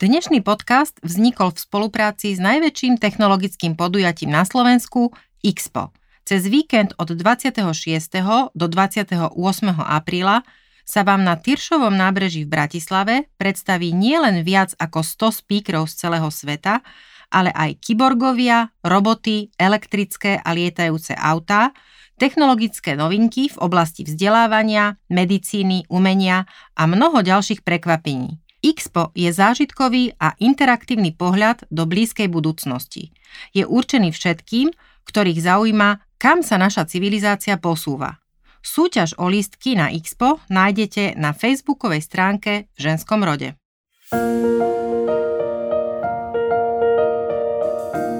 Dnešný podcast vznikol v spolupráci s najväčším technologickým podujatím na Slovensku XPO. Cez víkend od 26. do 28. apríla sa vám na Tyršovom nábreží v Bratislave predstaví nielen viac ako 100 speakerov z celého sveta, ale aj kyborgovia, roboty, elektrické a lietajúce autá, technologické novinky v oblasti vzdelávania, medicíny, umenia a mnoho ďalších prekvapení. Expo je zážitkový a interaktívny pohľad do blízkej budúcnosti. Je určený všetkým, ktorých zaujíma, kam sa naša civilizácia posúva. Súťaž o lístky na Expo nájdete na facebookovej stránke v ženskom rode.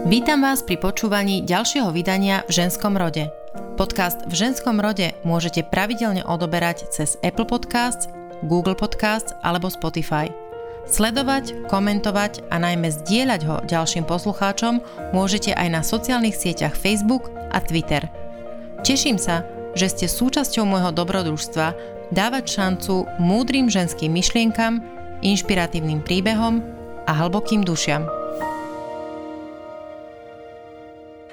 Vítam vás pri počúvaní ďalšieho vydania v ženskom rode. Podcast v ženskom rode môžete pravidelne odoberať cez Apple Podcasts, Google Podcast alebo Spotify. Sledovať, komentovať a najmä zdieľať ho ďalším poslucháčom môžete aj na sociálnych sieťach Facebook a Twitter. Teším sa, že ste súčasťou môjho dobrodružstva dávať šancu múdrym ženským myšlienkam, inšpiratívnym príbehom a hlbokým dušiam.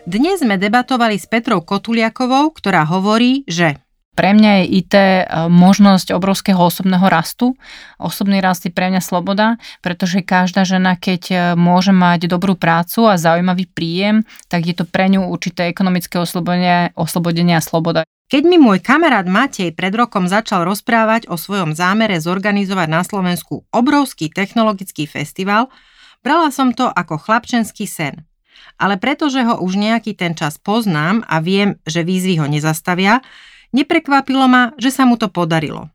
Dnes sme debatovali s Petrou Kotuliakovou, ktorá hovorí, že pre mňa je IT e, možnosť obrovského osobného rastu. Osobný rast je pre mňa sloboda, pretože každá žena, keď e, môže mať dobrú prácu a zaujímavý príjem, tak je to pre ňu určité ekonomické oslobodenie, oslobodenie a sloboda. Keď mi môj kamarát Matej pred rokom začal rozprávať o svojom zámere zorganizovať na Slovensku obrovský technologický festival, brala som to ako chlapčenský sen. Ale pretože ho už nejaký ten čas poznám a viem, že výzvy ho nezastavia, Neprekvapilo ma, že sa mu to podarilo.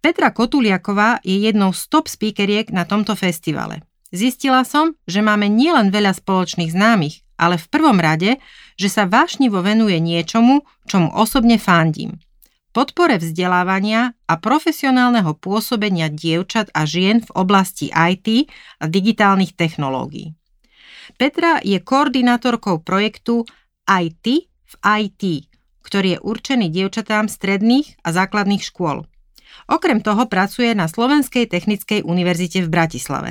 Petra Kotuliaková je jednou z top speakeriek na tomto festivale. Zistila som, že máme nielen veľa spoločných známych, ale v prvom rade, že sa vášnivo venuje niečomu, čomu osobne fandím. Podpore vzdelávania a profesionálneho pôsobenia dievčat a žien v oblasti IT a digitálnych technológií. Petra je koordinátorkou projektu IT v IT, ktorý je určený dievčatám stredných a základných škôl. Okrem toho pracuje na Slovenskej technickej univerzite v Bratislave.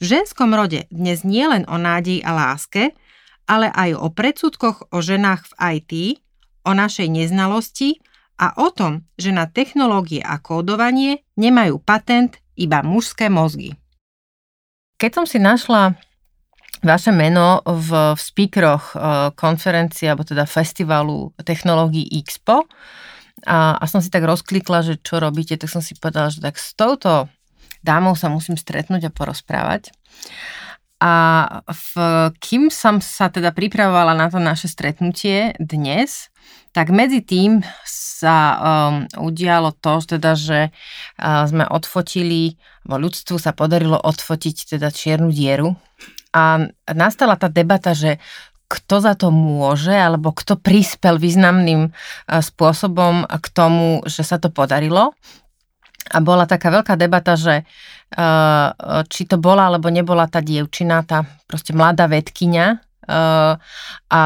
V ženskom rode dnes nie len o nádeji a láske, ale aj o predsudkoch o ženách v IT, o našej neznalosti a o tom, že na technológie a kódovanie nemajú patent iba mužské mozgy. Keď som si našla vaše meno v, v speakeroch uh, konferencie, alebo teda festivalu technológií Expo a, a som si tak rozklikla, že čo robíte, tak som si povedala, že tak s touto dámou sa musím stretnúť a porozprávať. A v, kým som sa teda pripravovala na to naše stretnutie dnes, tak medzi tým sa um, udialo to, teda, že uh, sme odfotili, alebo ľudstvu sa podarilo odfotiť teda čiernu dieru a nastala tá debata, že kto za to môže, alebo kto prispel významným e, spôsobom k tomu, že sa to podarilo. A bola taká veľká debata, že e, či to bola alebo nebola tá dievčina, tá proste mladá vedkynia, a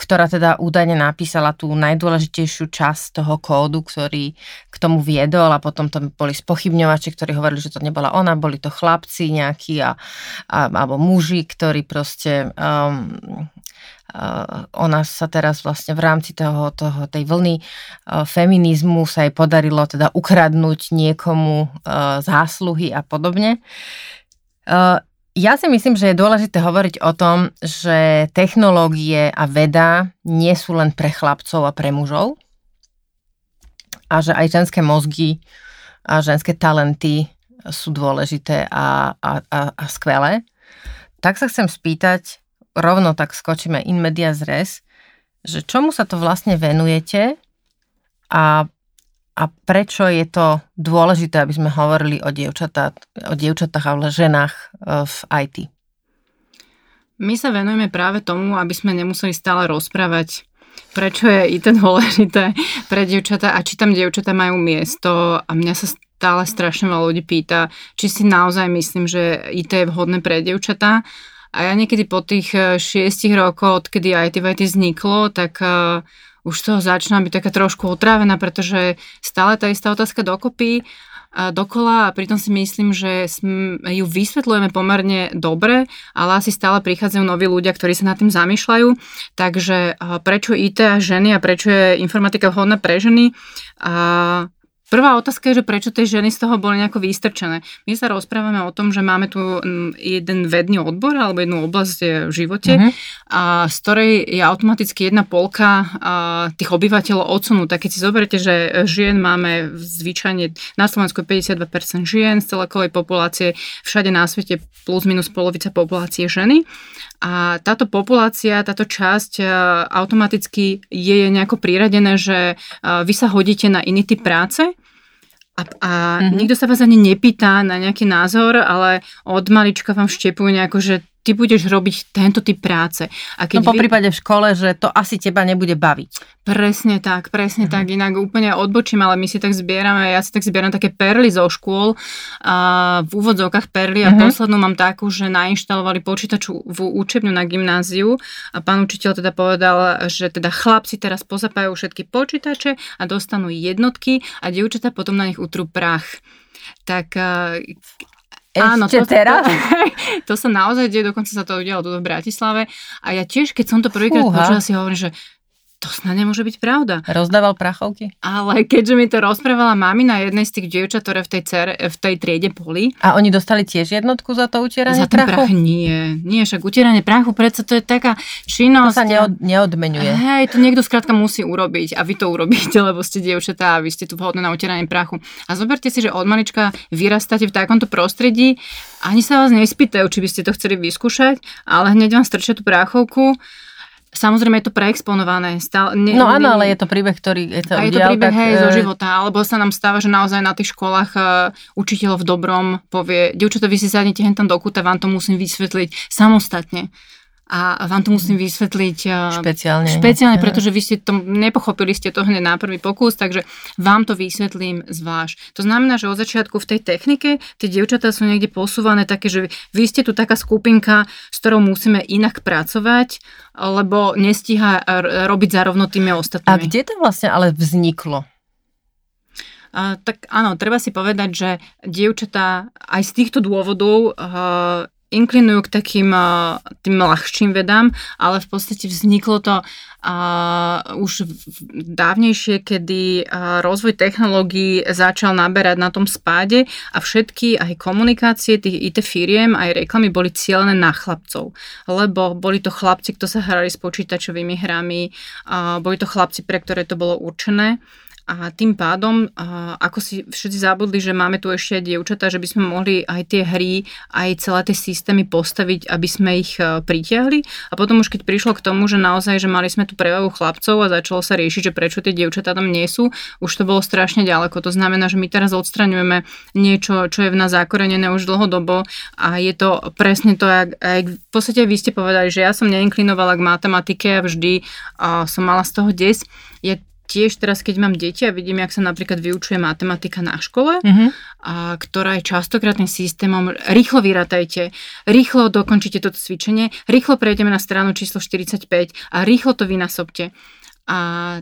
ktorá teda údajne napísala tú najdôležitejšiu časť toho kódu, ktorý k tomu viedol a potom tam boli spochybňovači, ktorí hovorili, že to nebola ona, boli to chlapci nejakí a, a, alebo muži, ktorí proste um, uh, ona sa teraz vlastne v rámci toho, toho tej vlny uh, feminizmu sa jej podarilo teda ukradnúť niekomu uh, zásluhy a podobne. Uh, ja si myslím, že je dôležité hovoriť o tom, že technológie a veda nie sú len pre chlapcov a pre mužov a že aj ženské mozgy a ženské talenty sú dôležité a, a, a, a skvelé. Tak sa chcem spýtať, rovno tak skočíme in medias res, že čomu sa to vlastne venujete a a prečo je to dôležité, aby sme hovorili o, dievčatá, o dievčatách a ženách e, v IT? My sa venujeme práve tomu, aby sme nemuseli stále rozprávať, prečo je IT dôležité pre dievčatá a či tam dievčatá majú miesto a mňa sa stále strašne veľa ľudí pýta, či si naozaj myslím, že IT je vhodné pre dievčatá. A ja niekedy po tých e, šiestich rokoch, odkedy IT IT vzniklo, tak uh, už toho začínam byť taká trošku otrávená, pretože stále tá istá otázka dokopy dokola a pritom si myslím, že ju vysvetľujeme pomerne dobre, ale asi stále prichádzajú noví ľudia, ktorí sa nad tým zamýšľajú. Takže prečo IT a ženy a prečo je informatika vhodná pre ženy? A Prvá otázka je, že prečo tie ženy z toho boli nejako vystrčené. My sa rozprávame o tom, že máme tu mm, jeden vedný odbor alebo jednu oblasť v živote, uh-huh. a z ktorej je automaticky jedna polka tých obyvateľov odsunutá. Keď si zoberiete, že žien máme zvyčajne na Slovensku 52% žien z celkovej populácie, všade na svete plus minus polovica populácie ženy. A táto populácia, táto časť automaticky je nejako priradené, že vy sa hodíte na iný typ práce, a, a mm-hmm. nikto sa vás ani nepýta na nejaký názor, ale od malička vám vštepujú nejako, že ty budeš robiť tento typ práce. A keď no po vy... prípade v škole, že to asi teba nebude baviť. Presne tak, presne uh-huh. tak. Inak úplne odbočím, ale my si tak zbierame, ja si tak zbieram také perly zo škôl, a v úvodzovkách perly a uh-huh. poslednú mám takú, že nainštalovali počítaču v učebňu na gymnáziu a pán učiteľ teda povedal, že teda chlapci teraz pozapájajú všetky počítače a dostanú jednotky a dievčatá potom na nich utrú prach tak ešte Áno, to, teraz? To, to sa naozaj deje, dokonca sa to udialo tu v Bratislave. A ja tiež, keď som to prvýkrát počula, si hovorím, že to snad nemôže byť pravda. Rozdával prachovky? Ale keďže mi to rozprávala mami na jednej z tých dievčat, ktoré v tej, cer, v tej triede boli. A oni dostali tiež jednotku za to utieranie za prachu? prach nie. Nie, však utieranie prachu, predsa to je taká činnosť. To sa neod, neodmenuje. Hej, to niekto skrátka musí urobiť a vy to urobíte, lebo ste dievčatá a vy ste tu vhodné na utieranie prachu. A zoberte si, že od malička vyrastáte v takomto prostredí, ani sa vás nespýtajú, či by ste to chceli vyskúšať, ale hneď vám strčia tú prachovku Samozrejme je to preexponované. Stále, ne, no áno, ale je to príbeh, ktorý je to A je to príbeh tak, hej, zo e, života. Alebo sa nám stáva, že naozaj na tých školách uh, učiteľ v dobrom povie, dievčatá, vy si sadnete hen tam do kúta, vám to musím vysvetliť samostatne a vám to musím vysvetliť špeciálne, špeciálne pretože vy ste to nepochopili ste to hneď na prvý pokus, takže vám to vysvetlím zvlášť. To znamená, že od začiatku v tej technike tie dievčatá sú niekde posúvané také, že vy ste tu taká skupinka, s ktorou musíme inak pracovať, lebo nestíha robiť zarovno tými ostatnými. A kde to vlastne ale vzniklo? Uh, tak áno, treba si povedať, že dievčatá aj z týchto dôvodov uh, inklinujú k takým tým ľahším vedám, ale v podstate vzniklo to uh, už dávnejšie, kedy uh, rozvoj technológií začal naberať na tom spáde a všetky aj komunikácie tých IT firiem, aj reklamy boli cieľené na chlapcov. Lebo boli to chlapci, kto sa hrali s počítačovými hrami, uh, boli to chlapci, pre ktoré to bolo určené. A tým pádom, ako si všetci zabudli, že máme tu ešte aj dievčatá, že by sme mohli aj tie hry, aj celé tie systémy postaviť, aby sme ich e, pritiahli. A potom už keď prišlo k tomu, že naozaj, že mali sme tu prevahu chlapcov a začalo sa riešiť, že prečo tie dievčatá tam nie sú, už to bolo strašne ďaleko. To znamená, že my teraz odstraňujeme niečo, čo je v nás zakorenené už dlhodobo a je to presne to, jak, jak v podstate vy ste povedali, že ja som neinklinovala k matematike a vždy a som mala z toho des. Je tiež teraz, keď mám deti a vidím, jak sa napríklad vyučuje matematika na škole, uh-huh. a, ktorá je častokrát tým systémom, rýchlo vyratajte, rýchlo dokončite toto cvičenie, rýchlo prejdeme na stranu číslo 45 a rýchlo to vynasobte. A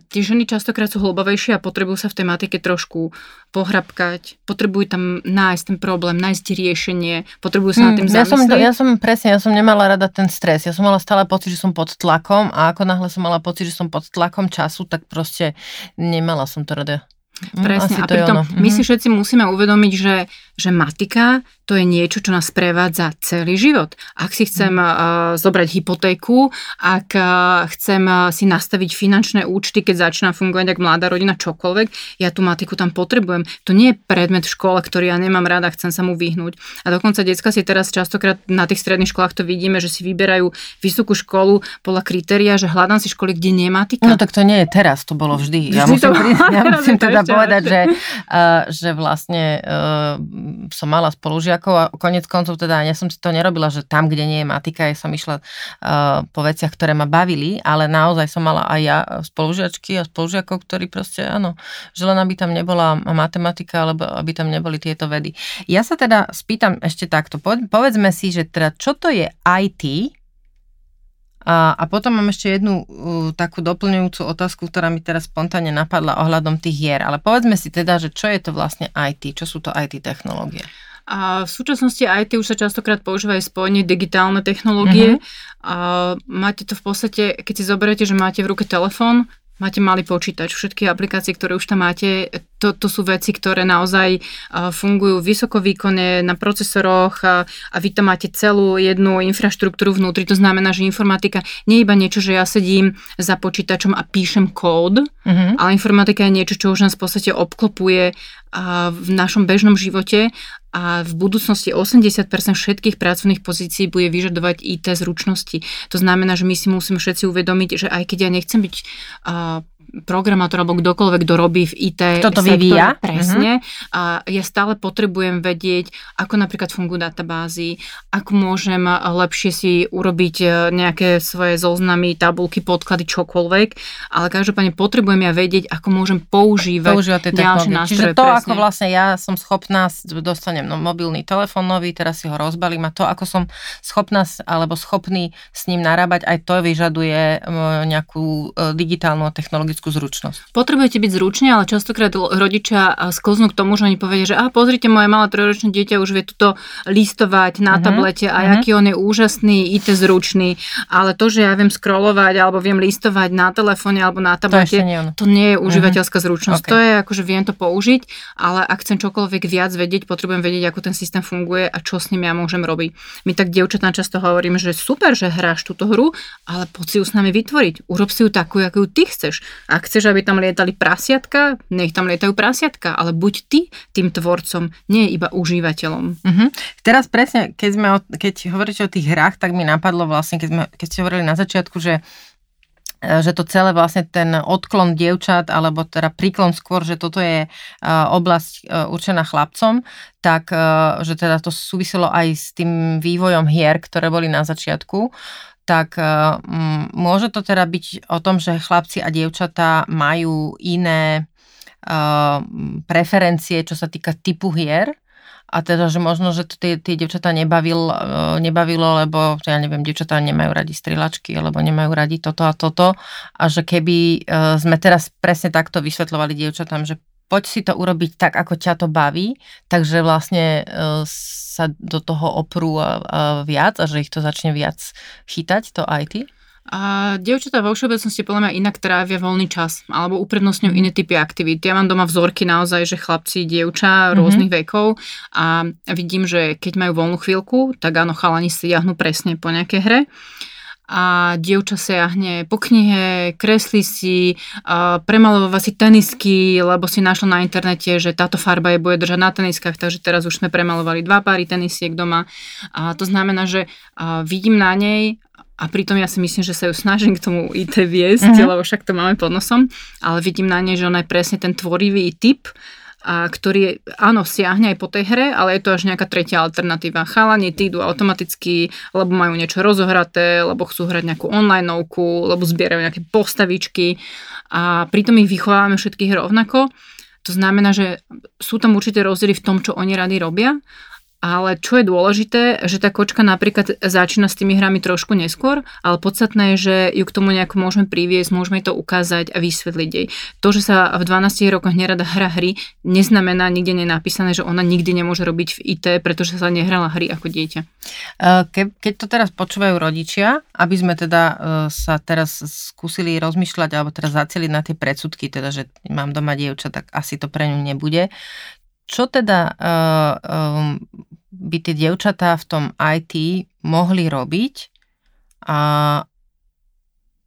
tie ženy častokrát sú hlbovejšie a potrebujú sa v tematike trošku pohrabkať, potrebujú tam nájsť ten problém, nájsť riešenie, potrebujú sa hmm, na tým ja som, ja som presne, ja som nemala rada ten stres. Ja som mala stále pocit, že som pod tlakom a ako náhle som mala pocit, že som pod tlakom času, tak proste nemala som to rada. Hm, presne. Asi a pritom my si mhm. všetci musíme uvedomiť, že, že matika to je niečo, čo nás prevádza celý život. Ak si chcem uh, zobrať hypotéku, ak uh, chcem uh, si nastaviť finančné účty, keď začína fungovať ako mladá rodina, čokoľvek, ja tú matiku tam potrebujem. To nie je predmet v škole, ktorý ja nemám rada, chcem sa mu vyhnúť. A dokonca detská si teraz častokrát na tých stredných školách to vidíme, že si vyberajú vysokú školu podľa kritéria, že hľadám si školy, kde nie je matika. No tak to nie je teraz, to bolo vždy. vždy ja musím, to, ja musím teda povedať, že, uh, že vlastne uh, som mala spolužiak žiakov a konec koncov teda ja som si to nerobila, že tam, kde nie je matika, ja som išla uh, po veciach, ktoré ma bavili, ale naozaj som mala aj ja spolužiačky a spolužiakov, ktorí proste, áno, že len aby tam nebola matematika, alebo aby tam neboli tieto vedy. Ja sa teda spýtam ešte takto, povedzme si, že teda čo to je IT A, a potom mám ešte jednu uh, takú doplňujúcu otázku, ktorá mi teraz spontánne napadla ohľadom tých hier. Ale povedzme si teda, že čo je to vlastne IT, čo sú to IT technológie? A v súčasnosti IT už sa častokrát používajú spojenie digitálne technológie. Mm-hmm. A máte to v podstate, keď si zoberiete, že máte v ruke telefón, máte malý počítač, všetky aplikácie, ktoré už tam máte, to, to sú veci, ktoré naozaj fungujú vysoko výkonne na procesoroch a, a vy tam máte celú jednu infraštruktúru vnútri. To znamená, že informatika nie je iba niečo, že ja sedím za počítačom a píšem kód, mm-hmm. ale informatika je niečo, čo už nás v podstate obklopuje v našom bežnom živote a v budúcnosti 80% všetkých pracovných pozícií bude vyžadovať IT zručnosti. To znamená, že my si musíme všetci uvedomiť, že aj keď ja nechcem byť programátor alebo kdokoľvek, kto robí v IT Kto to vyvíja. Presne. Uh-huh. A ja stále potrebujem vedieť, ako napríklad fungujú databázy, ako môžem lepšie si urobiť e, nejaké svoje zoznamy, tabulky, podklady, čokoľvek. Ale každopádne potrebujem ja vedieť, ako môžem používať, používať tie ďalšie nástroje. Čiže to, presne. ako vlastne ja som schopná, dostanem no, mobilný telefón nový, teraz si ho rozbalím a to, ako som schopná alebo schopný s ním narábať, aj to vyžaduje nejakú e, digitálnu a technologickú technickú zručnosť. Potrebujete byť zručne, ale častokrát rodičia sklznú k tomu, že oni povedia, že a pozrite, moje malé trojročné dieťa už vie tuto listovať na uh-huh. tablete a uh-huh. aký on je úžasný, IT zručný, ale to, že ja viem scrollovať alebo viem listovať na telefóne alebo na tablete, to, nie, to nie je mhm. užívateľská uh-huh. zručnosť. Okay. To je ako, že viem to použiť, ale ak chcem čokoľvek viac vedieť, potrebujem vedieť, ako ten systém funguje a čo s ním ja môžem robiť. My tak dievčatá často hovoríme, že super, že hráš túto hru, ale poď si ju s nami vytvoriť. Urob si ju takú, akú ty chceš. Ak chceš, aby tam lietali prasiatka, nech tam lietajú prasiatka, ale buď ty tým tvorcom, nie iba užívateľom. Uh-huh. Teraz presne, keď, sme o, keď hovoríte o tých hrách, tak mi napadlo vlastne, keď, sme, keď ste hovorili na začiatku, že e, že to celé vlastne ten odklon dievčat, alebo teda príklon skôr, že toto je e, oblasť e, určená chlapcom, tak že teda to súviselo aj s tým vývojom hier, ktoré boli na začiatku tak um, môže to teda byť o tom, že chlapci a dievčatá majú iné uh, preferencie, čo sa týka typu hier? A teda, že možno, že to tie, tie devčatá nebavil, uh, nebavilo, lebo ja neviem, devčatá nemajú radi strilačky, alebo nemajú radi toto a toto. A že keby sme teraz presne takto vysvetľovali dievčatám, že poď si to urobiť tak, ako ťa to baví, takže vlastne uh, sa do toho oprú uh, viac a že ich to začne viac chytať, to IT? A dievčatá vo všeobecnosti podľa mňa inak trávia voľný čas alebo uprednostňujú mhm. iné typy aktivít. Ja mám doma vzorky naozaj, že chlapci, dievča rôznych mm-hmm. vekov a vidím, že keď majú voľnú chvíľku, tak áno, chalani si jahnú presne po nejakej hre a dievča siahne po knihe, kreslí si, premalová si tenisky, lebo si našla na internete, že táto farba je bude držať na teniskách, takže teraz už sme premalovali dva páry tenisiek doma. A to znamená, že vidím na nej a pritom ja si myslím, že sa ju snažím k tomu IT viesť, uh-huh. lebo však to máme pod nosom, ale vidím na nej, že ona je presne ten tvorivý typ, a ktorý, áno, siahne aj po tej hre, ale je to až nejaká tretia alternatíva. Chalani tí idú automaticky, lebo majú niečo rozohraté, lebo chcú hrať nejakú online lebo zbierajú nejaké postavičky a pritom ich vychovávame všetkých rovnako. To znamená, že sú tam určité rozdiely v tom, čo oni rady robia ale čo je dôležité, že tá kočka napríklad začína s tými hrami trošku neskôr, ale podstatné je, že ju k tomu nejako môžeme priviesť, môžeme to ukázať a vysvetliť jej. To, že sa v 12 rokoch nerada hra hry, neznamená, nikde nie je napísané, že ona nikdy nemôže robiť v IT, pretože sa nehrala hry ako dieťa. Ke, keď to teraz počúvajú rodičia, aby sme teda sa teraz skúsili rozmýšľať alebo teraz zaceliť na tie predsudky, teda, že mám doma dievča, tak asi to pre ňu nebude čo teda uh, um, by tie dievčatá v tom IT mohli robiť? A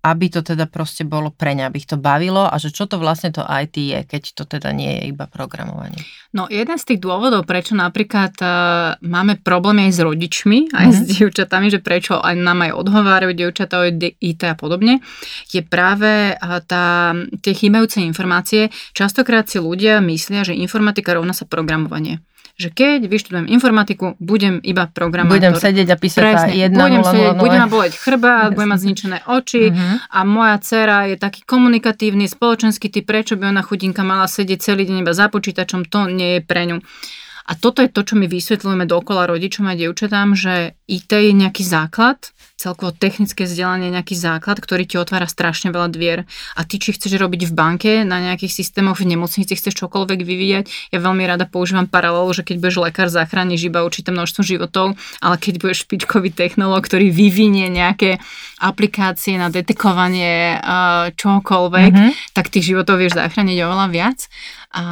aby to teda proste bolo pre ne, aby ich to bavilo a že čo to vlastne to IT je, keď to teda nie je iba programovanie. No jeden z tých dôvodov, prečo napríklad uh, máme problémy aj s rodičmi, aj mm-hmm. s dievčatami, že prečo aj nám aj odhovárajú dievčatá o IT a podobne, je práve uh, tá, tie chýbajúce informácie. Častokrát si ľudia myslia, že informatika rovná sa programovanie že keď vyštudujem informatiku, budem iba programátor. Budem sedieť a písať Presne, jedna budem 0, sedieť, 0, 0. budem ma boleť chrbát, budem mať zničené oči uh-huh. a moja dcera je taký komunikatívny, spoločenský typ, prečo by ona chudinka mala sedieť celý deň iba za počítačom, to nie je pre ňu. A toto je to, čo my vysvetľujeme dokola rodičom a dievčatám, že IT je nejaký základ, celkovo technické vzdelanie nejaký základ, ktorý ti otvára strašne veľa dvier. A ty, či chceš robiť v banke, na nejakých systémoch, v nemocnici chceš čokoľvek vyvíjať, ja veľmi rada používam paralelu, že keď budeš lekár, zachrániš iba určité množstvo životov, ale keď budeš špičkový technológ, ktorý vyvinie nejaké aplikácie na detekovanie uh, čokoľvek, mm-hmm. tak tých životov vieš zachrániť oveľa viac a,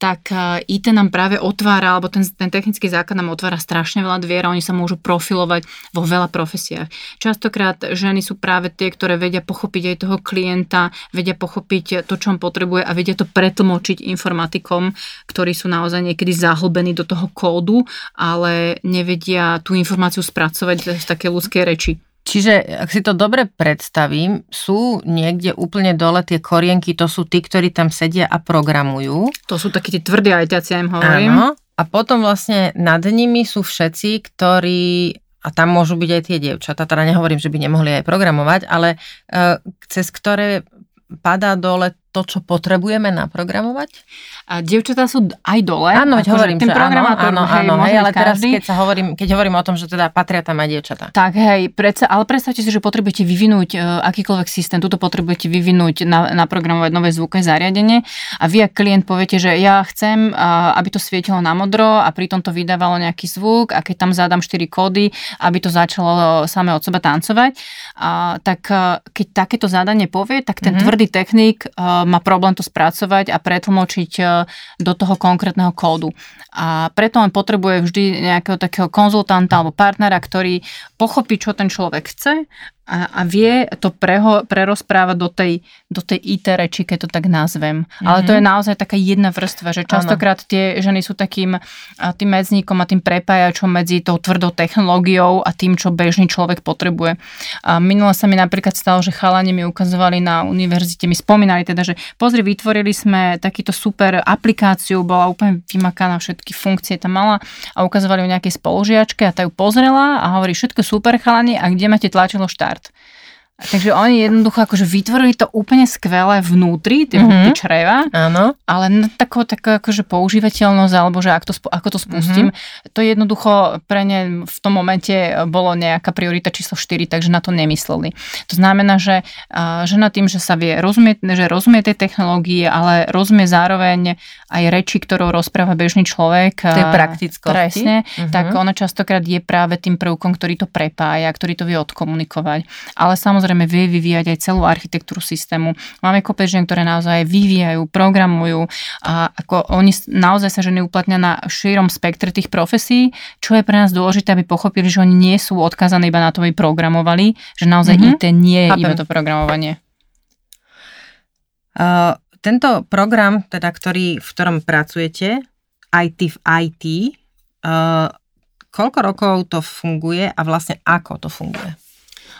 tak IT nám práve otvára, alebo ten, ten technický základ nám otvára strašne veľa dvier a oni sa môžu profilovať vo veľa profesiách. Častokrát ženy sú práve tie, ktoré vedia pochopiť aj toho klienta, vedia pochopiť to, čo on potrebuje a vedia to pretlmočiť informatikom, ktorí sú naozaj niekedy zahlbení do toho kódu, ale nevedia tú informáciu spracovať z také ľudskej reči. Čiže, ak si to dobre predstavím, sú niekde úplne dole tie korienky, to sú tí, ktorí tam sedia a programujú. To sú takí tí tvrdí ajťaci, ja im hovorím. Áno. A potom vlastne nad nimi sú všetci, ktorí a tam môžu byť aj tie dievčatá, teda nehovorím, že by nemohli aj programovať, ale uh, cez ktoré padá dole to, čo potrebujeme naprogramovať? A dievčatá sú aj dole. Áno, veď akože hovorím, ten programátor, áno, áno, hej, hej ale teraz, keď, sa hovorím, keď hovorím o tom, že teda patria tam aj dievčatá. Tak, hej, predsa, ale predstavte si, že potrebujete vyvinúť uh, akýkoľvek systém, tuto potrebujete vyvinúť, na, naprogramovať nové zvukové zariadenie a vy ako klient poviete, že ja chcem, uh, aby to svietilo na modro a pritom to vydávalo nejaký zvuk a keď tam zadám 4 kódy, aby to začalo samé od seba tancovať, uh, tak uh, keď takéto zadanie povie, tak ten mm-hmm. tvrdý technik uh, má problém to spracovať a pretlmočiť e, do toho konkrétneho kódu. A preto on potrebuje vždy nejakého takého konzultanta alebo partnera, ktorý pochopí, čo ten človek chce a, a vie to preho, prerozprávať do tej, do tej IT reči, keď to tak nazvem. Mm-hmm. Ale to je mhm. naozaj taká jedna vrstva, že častokrát tie ženy sú takým tým medzníkom a tým prepájačom medzi tou tvrdou technológiou a tým, čo bežný človek potrebuje. A minule sa mi napríklad stalo, že chalani mi ukazovali na univerzite, mi spomínali teda, že pozri, vytvorili sme takýto super aplikáciu, bola úplne vymakaná, všetky funkcie tam mala a ukazovali ju nejakej spolužiačke a tá ju pozrela a hovorí, všetko super chalani a kde máte tlačilo štart? Štart. Takže oni jednoducho akože vytvorili to úplne skvelé vnútri, tie, mm-hmm. čreva, Áno. ale na takú, takú akože používateľnosť, alebo že ak to, ako to spustím, mm-hmm. to jednoducho pre ne v tom momente bolo nejaká priorita číslo 4, takže na to nemysleli. To znamená, že žena tým, že sa vie rozumieť, že rozumie tej technológie, ale rozumie zároveň aj reči, ktorou rozpráva bežný človek. To je prakticko. Presne, mm-hmm. tak ona častokrát je práve tým prvkom, ktorý to prepája, ktorý to vie odkomunikovať. Ale samozrejme vie vyvíjať aj celú architektúru systému. Máme kopec žien, ktoré naozaj vyvíjajú, programujú a ako oni naozaj sa ženy uplatňa na širom spektre tých profesí, čo je pre nás dôležité, aby pochopili, že oni nie sú odkazaní iba na to, aby programovali, že naozaj mm-hmm. IT nie je Chápem. iba to programovanie. Uh, tento program, teda, ktorý, v ktorom pracujete, IT v IT, uh, koľko rokov to funguje a vlastne ako to funguje?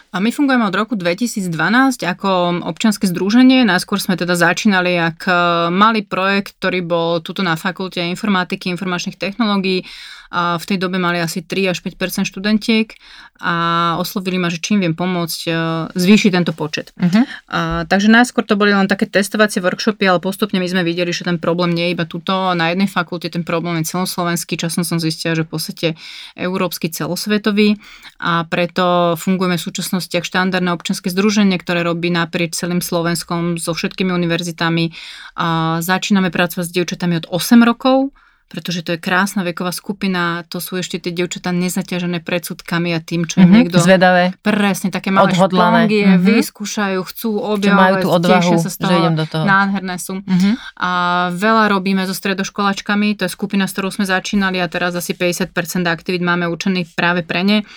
A my fungujeme od roku 2012 ako občianske združenie. Najskôr sme teda začínali ako malý projekt, ktorý bol tuto na fakulte informatiky, informačných technológií a v tej dobe mali asi 3 až 5 študentiek a oslovili ma, že čím viem pomôcť e, zvýšiť tento počet. Uh-huh. A, takže najskôr to boli len také testovacie workshopy, ale postupne my sme videli, že ten problém nie je iba tuto na jednej fakulte, ten problém je celoslovenský. Časom som zistila, že v podstate európsky celosvetový a preto fungujeme v súčasnosti ako štandardné občanské združenie, ktoré robí naprieč celým Slovenskom so všetkými univerzitami. A začíname pracovať s dievčatami od 8 rokov pretože to je krásna veková skupina, to sú ešte tie dievčatá nezaťažené predsudkami a tým, čo im mm-hmm, niekto... Zvedavé. Presne, také malé Odhodlané. špongie, mm-hmm. vyskúšajú, chcú objavovať, majú tú odvahu, sa z toho, že idem do toho. Nádherné sú. Mm-hmm. A veľa robíme so stredoškolačkami, to je skupina, s ktorou sme začínali a teraz asi 50% aktivít máme učených práve pre ne.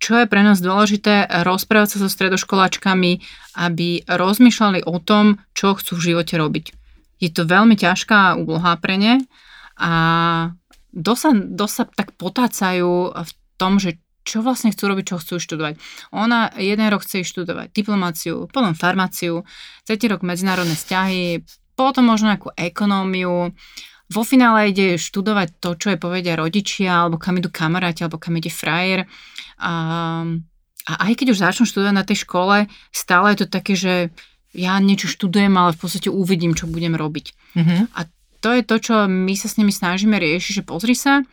Čo je pre nás dôležité, rozprávať sa so stredoškolačkami, aby rozmýšľali o tom, čo chcú v živote robiť. Je to veľmi ťažká úloha pre ne, a dosa, dosa tak potácajú v tom, že čo vlastne chcú robiť, čo chcú študovať. Ona jeden rok chce študovať diplomáciu, potom farmáciu, tretí rok medzinárodné vzťahy, potom možno nejakú ekonómiu. Vo finále ide študovať to, čo je povedia rodičia, alebo kam idú kamaráti, alebo kam ide frajer. A, a aj keď už začnú študovať na tej škole, stále je to také, že ja niečo študujem, ale v podstate uvidím, čo budem robiť. Mm-hmm. A to je to, čo my sa s nimi snažíme riešiť, že pozri sa,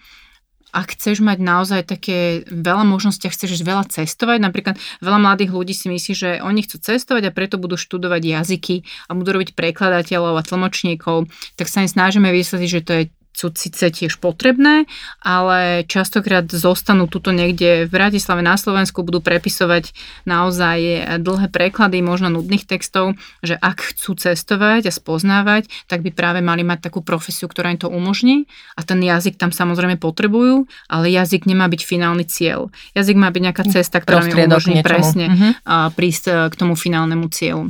ak chceš mať naozaj také veľa možností, chceš veľa cestovať, napríklad veľa mladých ľudí si myslí, že oni chcú cestovať a preto budú študovať jazyky a budú robiť prekladateľov a tlmočníkov, tak sa im snažíme vysvetliť, že to je sú síce tiež potrebné, ale častokrát zostanú tuto niekde v Bratislave na Slovensku, budú prepisovať naozaj dlhé preklady, možno nudných textov, že ak chcú cestovať a spoznávať, tak by práve mali mať takú profesiu, ktorá im to umožní a ten jazyk tam samozrejme potrebujú, ale jazyk nemá byť finálny cieľ. Jazyk má byť nejaká cesta, ktorá mi umožní presne uh-huh. prísť e, k tomu finálnemu cieľu.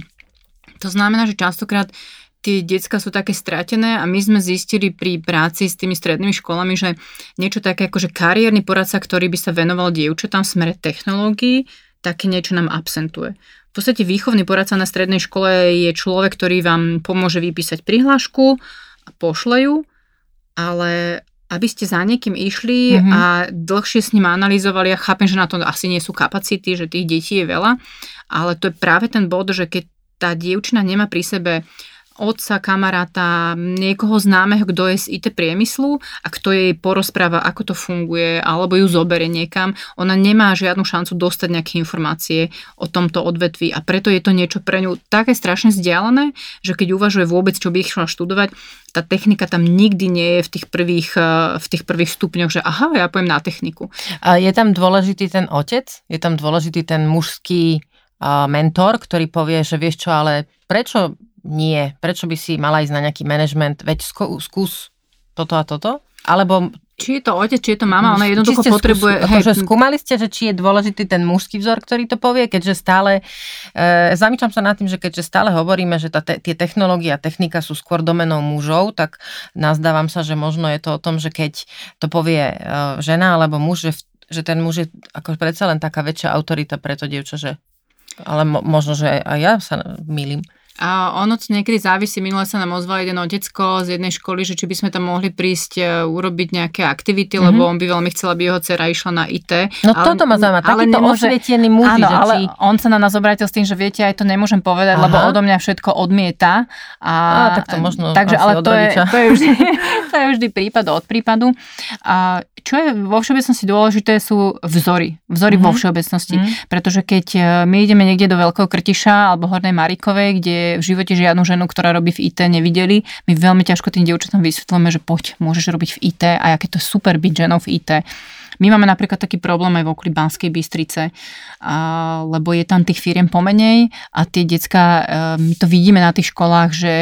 To znamená, že častokrát tie decka sú také stratené a my sme zistili pri práci s tými strednými školami, že niečo také ako že kariérny poradca, ktorý by sa venoval dievčatám v smere technológií, také niečo nám absentuje. V podstate výchovný poradca na strednej škole je človek, ktorý vám pomôže vypísať prihlášku a pošle ju, ale aby ste za niekým išli mm-hmm. a dlhšie s ním analyzovali, ja chápem, že na to asi nie sú kapacity, že tých detí je veľa, ale to je práve ten bod, že keď tá dievčina nemá pri sebe otca, kamaráta, niekoho známeho, kto je z IT priemyslu a kto jej porozpráva, ako to funguje, alebo ju zobere niekam, ona nemá žiadnu šancu dostať nejaké informácie o tomto odvetvi a preto je to niečo pre ňu také strašne vzdialené, že keď uvažuje vôbec, čo by išla študovať, tá technika tam nikdy nie je v tých prvých, eh, v tých prvých stupňoch, že aha, ja pojem na techniku. A je tam dôležitý ten otec? Je tam dôležitý ten mužský eh, mentor, ktorý povie, že vieš čo, ale prečo nie, prečo by si mala ísť na nejaký management, veď skús toto a toto? Alebo či je to otec, či je to mama, ona jednoducho potrebuje... Skús, hej, akože skúmali ste, že či je dôležitý ten mužský vzor, ktorý to povie, keďže stále, e, zamýšľam sa nad tým, že keďže stále hovoríme, že tá te, tie technológie a technika sú skôr domenou mužov, tak nazdávam sa, že možno je to o tom, že keď to povie e, žena alebo muž, že, že ten muž je ako predsa len taká väčšia autorita pre to dievča, že ale mo, možno, že aj ja sa milím. A ono to niekedy závisí. Minule sa nám ozval jeden otecko z jednej školy, že či by sme tam mohli prísť e, urobiť nejaké aktivity, mm-hmm. lebo on by veľmi chcel, aby jeho dcera išla na IT. No ale, toto ma zaujíma, takýto nemôže... osvietený muž. Áno, ale či... on sa na nás obrátil s tým, že viete, aj to nemôžem povedať, Aha. lebo odo mňa všetko odmieta. A, a tak to možno takže, ale to je, to, je vždy, to je vždy prípad od prípadu. A čo je vo všeobecnosti dôležité, sú vzory. Vzory mm-hmm. vo všeobecnosti. Mm-hmm. Pretože keď e, my ideme niekde do Veľkého Krtiša alebo Hornej Marikovej, kde v živote žiadnu ženu, ktorá robí v IT, nevideli, my veľmi ťažko tým dievčatám vysvetlíme, že poď, môžeš robiť v IT a aké to super byť ženou v IT. My máme napríklad taký problém aj v okolí Banskej Bystrice, a, lebo je tam tých firiem pomenej a tie decka, e, my to vidíme na tých školách, že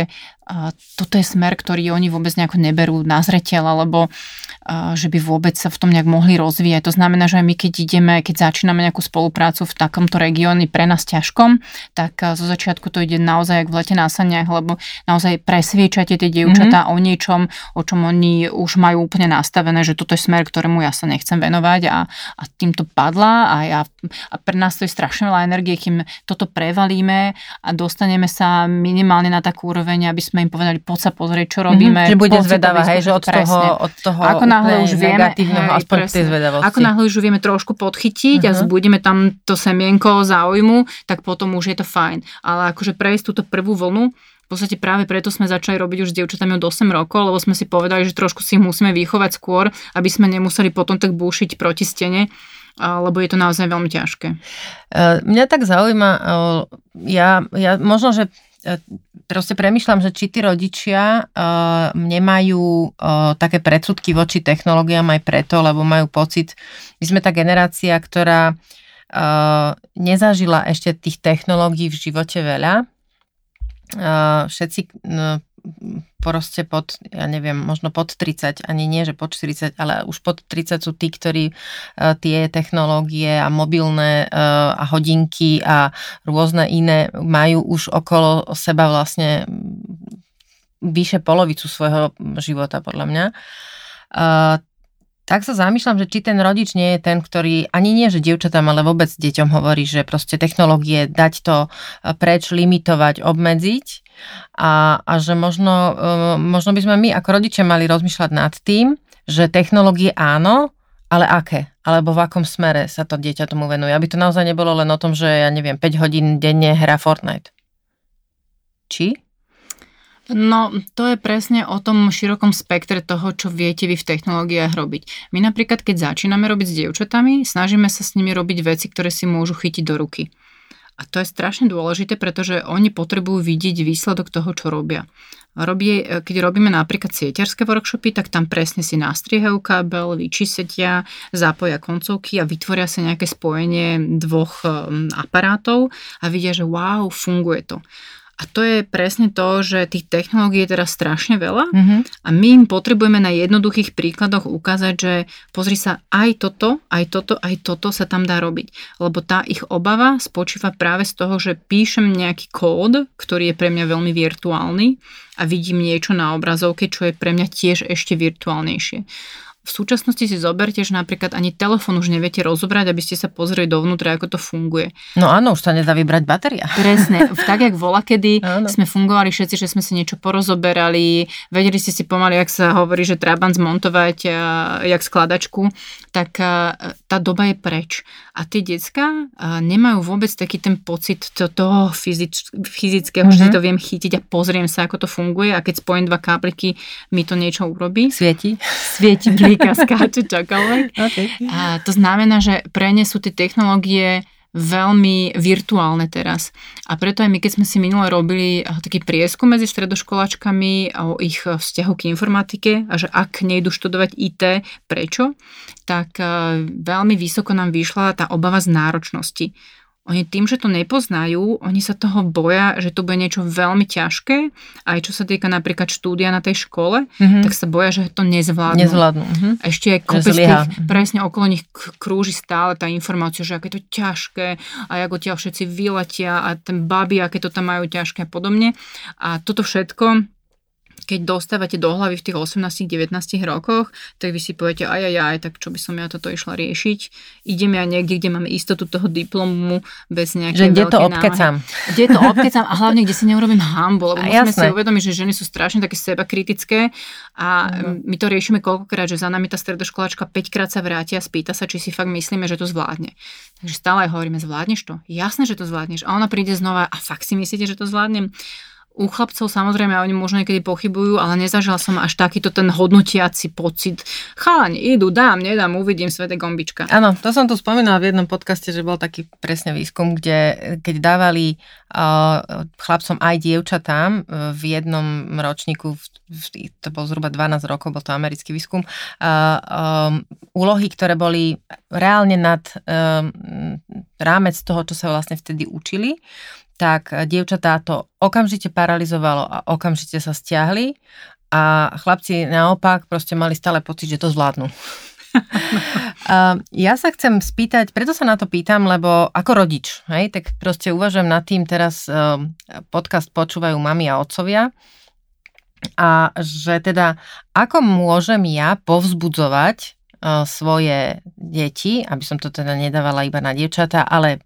a toto je smer, ktorý oni vôbec nejako neberú na zreteľ, alebo že by vôbec sa v tom nejak mohli rozvíjať. To znamená, že aj my keď ideme, keď začíname nejakú spoluprácu v takomto regióne pre nás ťažkom, tak zo začiatku to ide naozaj v lete na saniach, lebo naozaj presviečate tie dievčatá mm-hmm. o niečom, o čom oni už majú úplne nastavené, že toto je smer, ktorému ja sa nechcem venovať a, a týmto padla a, ja, a pre nás to je strašne veľa energie, kým toto prevalíme a dostaneme sa minimálne na takú úroveň, aby sme im povedali, poď sa pozrieť, čo robíme. Mm-hmm, že bude zvedavá, hej, že od toho, od toho Ako náhle už vieme, hej, aspoň presne, ako náhle už vieme trošku podchytiť uh-huh. a mhm. zbudíme tam to semienko záujmu, tak potom už je to fajn. Ale akože prejsť túto prvú vlnu, v podstate práve preto sme začali robiť už s dievčatami od 8 rokov, lebo sme si povedali, že trošku si ich musíme vychovať skôr, aby sme nemuseli potom tak búšiť proti stene lebo je to naozaj veľmi ťažké. E, mňa tak zaujíma, e, ja, ja možno, že proste premyšľam, že či tí rodičia uh, nemajú uh, také predsudky voči technológiám aj preto, lebo majú pocit, my sme tá generácia, ktorá uh, nezažila ešte tých technológií v živote veľa. Uh, všetci uh, proste pod, ja neviem, možno pod 30, ani nie, že pod 40, ale už pod 30 sú tí, ktorí uh, tie technológie a mobilné uh, a hodinky a rôzne iné majú už okolo seba vlastne vyše polovicu svojho života, podľa mňa. Uh, tak sa zamýšľam, že či ten rodič nie je ten, ktorý ani nie, že dievčatám, ale vôbec deťom hovorí, že proste technológie dať to preč, limitovať, obmedziť a, a že možno, uh, možno by sme my ako rodičia mali rozmýšľať nad tým, že technológie áno, ale aké? Alebo v akom smere sa to dieťa tomu venuje? Aby to naozaj nebolo len o tom, že ja neviem, 5 hodín denne hra Fortnite. Či? No, to je presne o tom širokom spektre toho, čo viete vy v technológiách robiť. My napríklad, keď začíname robiť s dievčatami, snažíme sa s nimi robiť veci, ktoré si môžu chytiť do ruky. A to je strašne dôležité, pretože oni potrebujú vidieť výsledok toho, čo robia. Robí, keď robíme napríklad sieťarské workshopy, tak tam presne si nastriehajú kábel, vyčisetia, zapoja koncovky a vytvoria sa nejaké spojenie dvoch um, aparátov a vidia, že wow, funguje to. A to je presne to, že tých technológií je teraz strašne veľa mm-hmm. a my im potrebujeme na jednoduchých príkladoch ukázať, že pozri sa, aj toto, aj toto, aj toto sa tam dá robiť. Lebo tá ich obava spočíva práve z toho, že píšem nejaký kód, ktorý je pre mňa veľmi virtuálny a vidím niečo na obrazovke, čo je pre mňa tiež ešte virtuálnejšie. V súčasnosti si zoberte, že napríklad ani telefón už neviete rozobrať, aby ste sa pozreli dovnútra, ako to funguje. No áno, už sa nedá vybrať batéria. Presne. Tak, jak vola, kedy áno. sme fungovali všetci, že sme si niečo porozoberali, vedeli ste si pomaly, jak sa hovorí, že Trabant zmontovať, jak skladačku, tak tá doba je preč. A tie decka nemajú vôbec taký ten pocit toho fyzič, fyzického, mm-hmm. že si mhm. to viem chytiť a pozriem sa, ako to funguje a keď spojím dva kábliky, mi to niečo urobí. Svieti. Svieti, klika, skáče, čokoľvek. Okay. A to znamená, že pre ne sú tie technológie veľmi virtuálne teraz. A preto aj my, keď sme si minule robili eh, taký prieskum medzi stredoškolačkami o ich eh, vzťahu k informatike a že ak nejdu študovať IT, prečo, tak eh, veľmi vysoko nám vyšla tá obava z náročnosti. Oni tým, že to nepoznajú, oni sa toho boja, že to bude niečo veľmi ťažké. Aj čo sa týka napríklad štúdia na tej škole, mm-hmm. tak sa boja, že to nezvládnu. Nezvládnu. Mm-hmm. A ešte aj kopec tých, presne okolo nich krúži stále tá informácia, že aké to ťažké a ako tia všetci vyletia a ten babi, aké to tam majú ťažké a podobne. A toto všetko keď dostávate do hlavy v tých 18-19 rokoch, tak vy si poviete, aj, aj, aj, tak čo by som ja toto išla riešiť. Idem ja niekde, kde máme istotu toho diplomu bez nejakej Že kde to obkecam. Kde to obkecam a hlavne, kde si neurobím hambu, lebo musíme si uvedomiť, že ženy sú strašne také seba kritické a uh-huh. my to riešime koľkokrát, že za nami tá stredoškoláčka 5 krát sa vráti a spýta sa, či si fakt myslíme, že to zvládne. Takže stále hovoríme, zvládneš to? Jasné, že to zvládneš. A ona príde znova a fakt si myslíte, že to zvládnem? U chlapcov samozrejme oni možno niekedy pochybujú, ale nezažila som až takýto ten hodnotiaci pocit. Chalaň, idú, dám, nedám, uvidím svete gombička. Áno, to som tu spomínala v jednom podcaste, že bol taký presne výskum, kde keď dávali uh, chlapcom aj dievčatám uh, v jednom ročníku, v, to bol zhruba 12 rokov, bol to americký výskum, uh, um, úlohy, ktoré boli reálne nad um, rámec toho, čo sa vlastne vtedy učili, tak dievčatá to okamžite paralizovalo a okamžite sa stiahli a chlapci naopak proste mali stále pocit, že to zvládnu. ja sa chcem spýtať, preto sa na to pýtam, lebo ako rodič, hej, tak proste uvažujem nad tým, teraz podcast počúvajú mami a otcovia a že teda ako môžem ja povzbudzovať svoje deti, aby som to teda nedávala iba na dievčatá, ale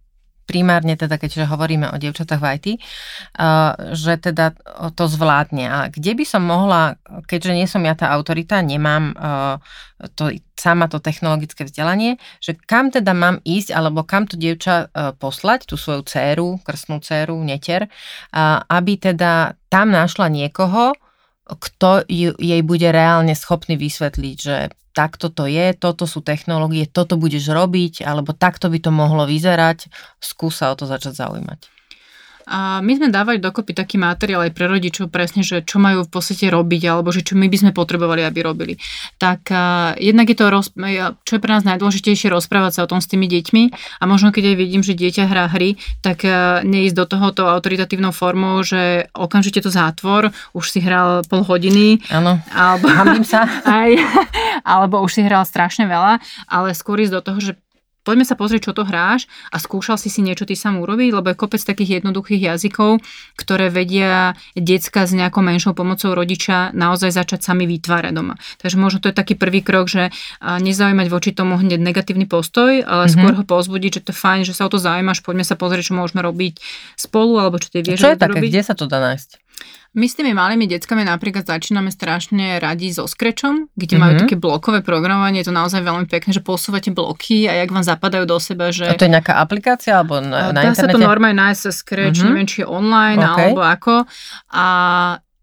primárne teda, keďže hovoríme o dievčatách v IT, že teda to zvládne. A kde by som mohla, keďže nie som ja tá autorita, nemám to, sama to technologické vzdelanie, že kam teda mám ísť, alebo kam to dievča poslať, tú svoju dceru, krstnú dceru, neter, aby teda tam našla niekoho, kto jej bude reálne schopný vysvetliť, že takto to je, toto sú technológie, toto budeš robiť, alebo takto by to mohlo vyzerať, skúsa o to začať zaujímať. A my sme dávali dokopy taký materiál aj pre rodičov presne, že čo majú v podstate robiť, alebo že čo my by sme potrebovali, aby robili. Tak uh, jednak je to, roz, čo je pre nás najdôležitejšie, rozprávať sa o tom s tými deťmi a možno keď aj vidím, že dieťa hrá hry, tak uh, neísť do tohoto autoritatívnou formou, že okamžite to zátvor, už si hral pol hodiny. Áno, alebo, sa. Aj, alebo už si hral strašne veľa, ale skôr ísť do toho, že poďme sa pozrieť, čo to hráš a skúšal si si niečo ty sám urobiť, lebo je kopec takých jednoduchých jazykov, ktoré vedia decka s nejakou menšou pomocou rodiča naozaj začať sami vytvárať doma. Takže možno to je taký prvý krok, že nezaujímať voči tomu hneď negatívny postoj, ale mm-hmm. skôr ho pozbudiť, že to je fajn, že sa o to zaujímaš, poďme sa pozrieť, čo môžeme robiť spolu, alebo čo ty vieš. Čo je také, robiť. kde sa to dá nájsť? My s tými malými deckami napríklad začíname strašne radi so Scratchom, kde mm-hmm. majú také blokové programovanie, je to naozaj veľmi pekné, že posúvate bloky a jak vám zapadajú do seba, že... A to je nejaká aplikácia alebo na, na Dá sa to normálne nájsť Scratch, mm-hmm. neviem, či je online okay. alebo ako. A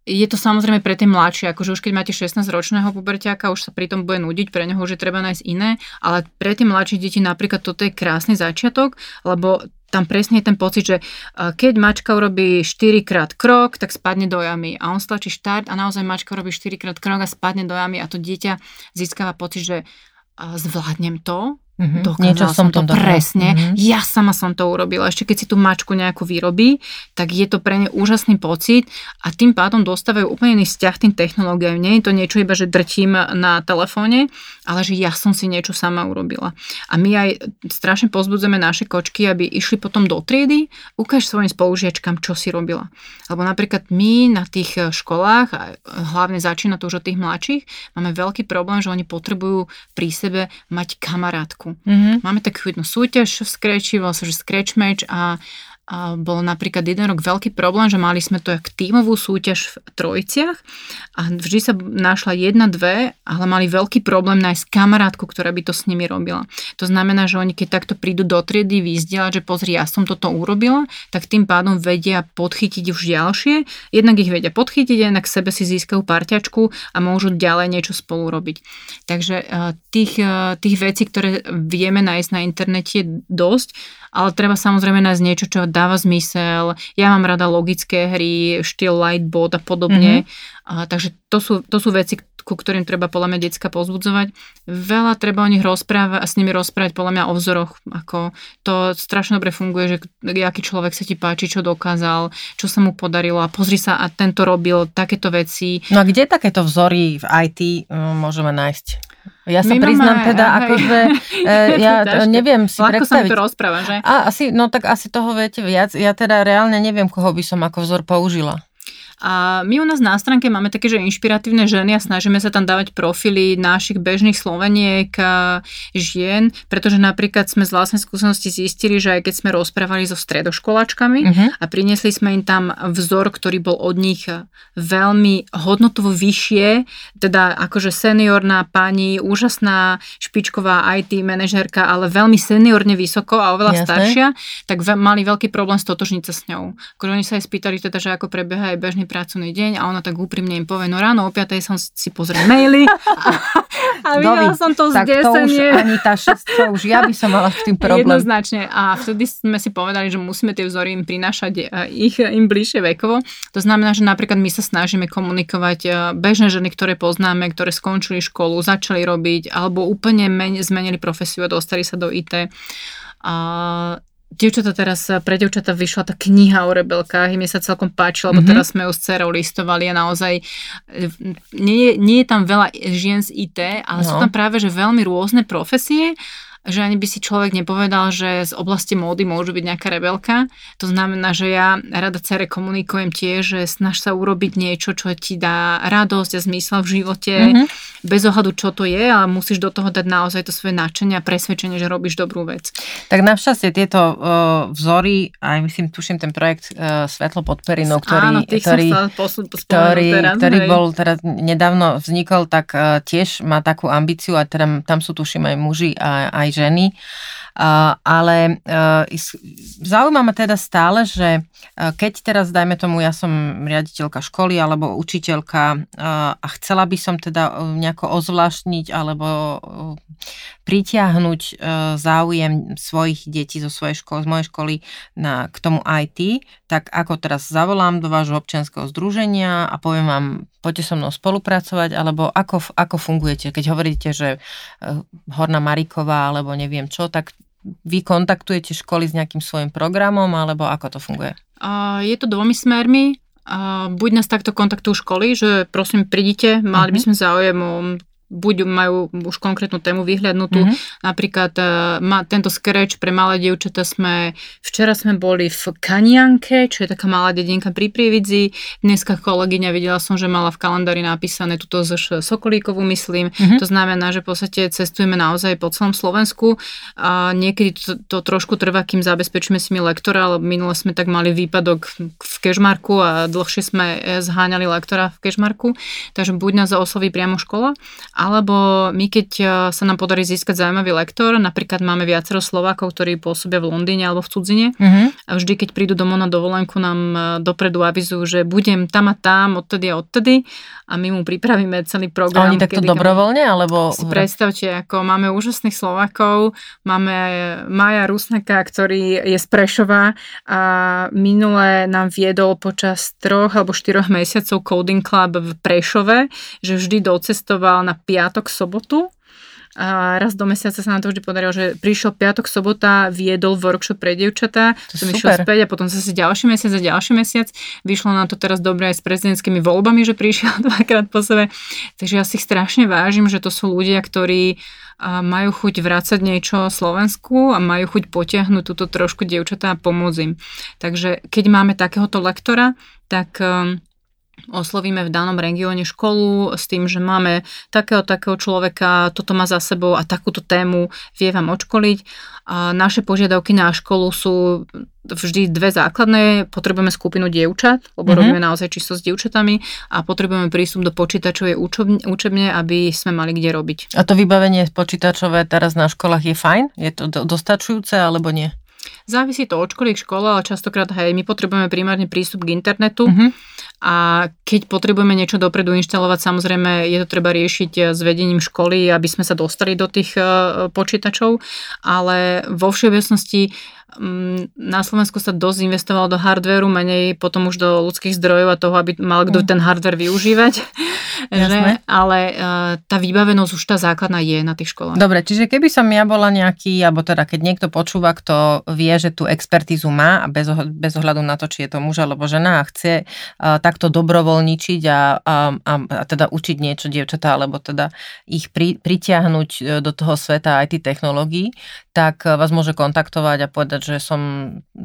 je to samozrejme pre tie mladšie, akože už keď máte 16-ročného puberťáka, už sa pri tom bude nudiť, pre neho už je treba nájsť iné, ale pre tie mladšie deti napríklad toto je krásny začiatok, lebo tam presne je ten pocit, že keď mačka urobí 4 krát krok, tak spadne do jamy. A on stlačí štart a naozaj mačka urobí 4 krát krok a spadne do jamy a to dieťa získava pocit, že zvládnem to, Mm-hmm. Dokázala Niečo som to dokázala. presne. Mm-hmm. Ja sama som to urobila. Ešte keď si tú mačku nejako vyrobí, tak je to pre ne úžasný pocit a tým pádom dostávajú úplne iný vzťah tým technológiám. Nie je to niečo iba, že drtím na telefóne, ale že ja som si niečo sama urobila. A my aj strašne pozbudzujeme naše kočky, aby išli potom do triedy, ukáž svojim spolužiačkám, čo si robila. Lebo napríklad my na tých školách, a hlavne začína to už od tých mladších, máme veľký problém, že oni potrebujú pri sebe mať kamarátku Slovensku. Mm-hmm. Máme takú jednu súťaž v Scratchi, volá sa, že Scratch Match a a bol napríklad jeden rok veľký problém, že mali sme to jak tímovú súťaž v trojiciach a vždy sa našla jedna, dve, ale mali veľký problém nájsť kamarátku, ktorá by to s nimi robila. To znamená, že oni keď takto prídu do triedy vyzdielať, že pozri, ja som toto urobila, tak tým pádom vedia podchytiť už ďalšie. Jednak ich vedia podchytiť, jednak sebe si získajú parťačku a môžu ďalej niečo spolu robiť. Takže eh, tých, eh, tých vecí, ktoré vieme nájsť na internete je dosť ale treba samozrejme nájsť niečo, čo dáva zmysel. Ja mám rada logické hry, štýl Lightbot a podobne. Mm-hmm. A, takže to sú, to sú veci, ku ktorým treba podľa mňa detská pozbudzovať. Veľa treba o nich rozprávať a s nimi rozprávať podľa mňa o vzoroch. Ako to strašne dobre funguje, že aký človek sa ti páči, čo dokázal, čo sa mu podarilo a pozri sa a tento robil takéto veci. No a kde takéto vzory v IT um, môžeme nájsť? Ja sa My priznám máme, teda, aj, akože e, ja neviem si Ľahko predstaviť. sa to rozpráva, že? A, asi, no tak asi toho viete viac. Ja teda reálne neviem, koho by som ako vzor použila. A my u nás na stránke máme také, že inšpiratívne ženy a snažíme sa tam dávať profily našich bežných Sloveniek žien, pretože napríklad sme z vlastnej skúsenosti zistili, že aj keď sme rozprávali so stredoškoláčkami uh-huh. a priniesli sme im tam vzor, ktorý bol od nich veľmi hodnotovo vyššie, teda akože seniorná pani, úžasná špičková IT manažérka, ale veľmi seniorne vysoko a oveľa Jasne. staršia, tak mali veľký problém stotožniť sa s ňou. Akože oni sa aj spýtali teda, že ako prebieha aj bežný pracovný deň a ona tak úprimne im povie, no ráno o 5 som si pozrel maily a, a videla som to zdesenie. Tak to už ani tá šestka, už ja by som mala s tým problém. Jednoznačne. A vtedy sme si povedali, že musíme tie vzory im prinášať e, ich im bližšie vekovo. To znamená, že napríklad my sa snažíme komunikovať e, bežné ženy, ktoré poznáme, ktoré skončili školu, začali robiť alebo úplne men- zmenili profesiu a dostali sa do IT. A Dievčata teraz, pre dievčata vyšla tá kniha o rebelkách, im sa celkom páčila, lebo mm-hmm. teraz sme ju s dcerou listovali a naozaj nie, nie je tam veľa žien z IT, ale no. sú tam práve že veľmi rôzne profesie že ani by si človek nepovedal, že z oblasti módy môžu byť nejaká rebelka. To znamená, že ja rada cere komunikujem tiež, že snaž sa urobiť niečo, čo ti dá radosť a zmysel v živote, mm-hmm. bez ohľadu, čo to je, ale musíš do toho dať naozaj to svoje nadšenie a presvedčenie, že robíš dobrú vec. Tak navšťastie tieto uh, vzory, aj myslím, tuším ten projekt uh, Svetlo pod perinou, ktorý, Áno, ktorý, posl- ktorý, teraz, ktorý bol teraz nedávno vznikol, tak uh, tiež má takú ambíciu a teda tam sú tuším aj muži a aj ženy. Ale e, zaujíma ma teda stále, že e, keď teraz, dajme tomu, ja som riaditeľka školy alebo učiteľka e, a chcela by som teda nejako ozvláštniť alebo pritiahnuť záujem svojich detí zo svojej školy, z mojej školy na, k tomu IT, tak ako teraz zavolám do vášho občianského združenia a poviem vám, poďte so mnou spolupracovať, alebo ako, ako fungujete, keď hovoríte, že Horná Mariková alebo neviem čo, tak vy kontaktujete školy s nejakým svojim programom, alebo ako to funguje? Je to dvomi smermi. Buď nás takto kontaktujú školy, že prosím prídite, mali uh-huh. by mhm. sme záujem o buď majú už konkrétnu tému vyhľadnutú. Mm-hmm. Napríklad uh, ma, tento scratch pre malé dievčatá sme, včera sme boli v Kanianke, čo je taká malá dedinka pri Prievidzi. Dneska kolegyňa videla som, že mala v kalendári napísané túto z Sokolíkovú, myslím. Mm-hmm. To znamená, že v podstate cestujeme naozaj po celom Slovensku a niekedy to, to trošku trvá, kým zabezpečíme si mi lektora, ale minule sme tak mali výpadok v Kešmarku a dlhšie sme e, zháňali lektora v Kešmarku. Takže buď nás osloví priamo škola, alebo my keď sa nám podarí získať zaujímavý lektor, napríklad máme viacero Slovákov, ktorí pôsobia v Londýne alebo v cudzine uh-huh. a vždy keď prídu domov na dovolenku nám dopredu avizujú, že budem tam a tam, odtedy a odtedy a my mu pripravíme celý program. A oni takto dobrovoľne? Alebo... Si predstavte, ako máme úžasných Slovákov, máme Maja Rusnaka, ktorý je z Prešova a minule nám viedol počas troch alebo štyroch mesiacov Coding Club v Prešove, že vždy docestoval na piatok, sobotu a raz do mesiaca sa nám to vždy podarilo, že prišiel piatok, sobota, viedol workshop pre dievčatá, som išiel späť a potom zase ďalší mesiac a ďalší mesiac. Vyšlo nám to teraz dobre aj s prezidentskými voľbami, že prišiel dvakrát po sebe. Takže ja si ich strašne vážim, že to sú ľudia, ktorí majú chuť vrácať niečo Slovensku a majú chuť potiahnuť túto trošku dievčatá a pomôcť im. Takže keď máme takéhoto lektora, tak um, oslovíme v danom regióne školu s tým, že máme takého takého človeka, toto má za sebou a takúto tému vie vám odškoliť. A naše požiadavky na školu sú vždy dve základné. Potrebujeme skupinu dievčat, lebo mm-hmm. robíme naozaj čisto s dievčatami a potrebujeme prístup do počítačovej učebne, aby sme mali kde robiť. A to vybavenie počítačové teraz na školách je fajn? Je to dostačujúce alebo nie? Závisí to od školy k škole, ale častokrát hej, my potrebujeme primárne prístup k internetu uh-huh. a keď potrebujeme niečo dopredu inštalovať, samozrejme je to treba riešiť eh, s vedením školy, aby sme sa dostali do tých uh, počítačov, ale vo všeobecnosti Mm, na Slovensku sa dosť investovalo do hardwareu, menej potom už do ľudských zdrojov a toho, aby mal kto mm. ten hardware využívať. že? Ale uh, tá vybavenosť už tá základná je na tých školách. Dobre, čiže keby som ja bola nejaký, alebo teda keď niekto počúva, kto vie, že tú expertízu má a bez, bez ohľadu na to, či je to muž alebo žena a chce uh, takto dobrovoľničiť a, a, a, a teda učiť niečo dievčatá, alebo teda ich pri, pritiahnuť e, do toho sveta IT technológií, tak vás môže kontaktovať a povedať, že som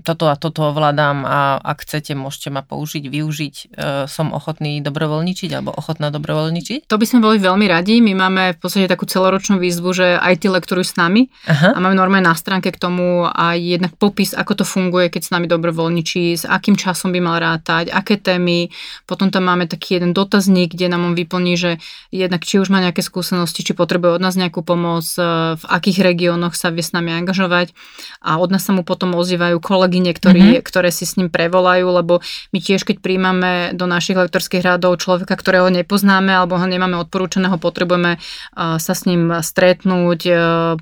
toto a toto ovládam a ak chcete, môžete ma použiť, využiť. E, som ochotný dobrovoľničiť alebo ochotná dobrovoľničiť? To by sme boli veľmi radi. My máme v podstate takú celoročnú výzvu, že IT lektorujú s nami Aha. a máme normálne na stránke k tomu aj jednak popis, ako to funguje, keď s nami dobrovoľničí, s akým časom by mal rátať, aké témy. Potom tam máme taký jeden dotazník, kde nám on vyplní, že jednak či už má nejaké skúsenosti, či potrebuje od nás nejakú pomoc, e, v akých regiónoch sa vie s nami angažovať a od nás sa mu potom ozývajú kolegyne, ktorí, mm-hmm. ktoré si s ním prevolajú, lebo my tiež, keď príjmame do našich lektorských radov človeka, ktorého nepoznáme alebo ho nemáme odporúčaného, potrebujeme sa s ním stretnúť,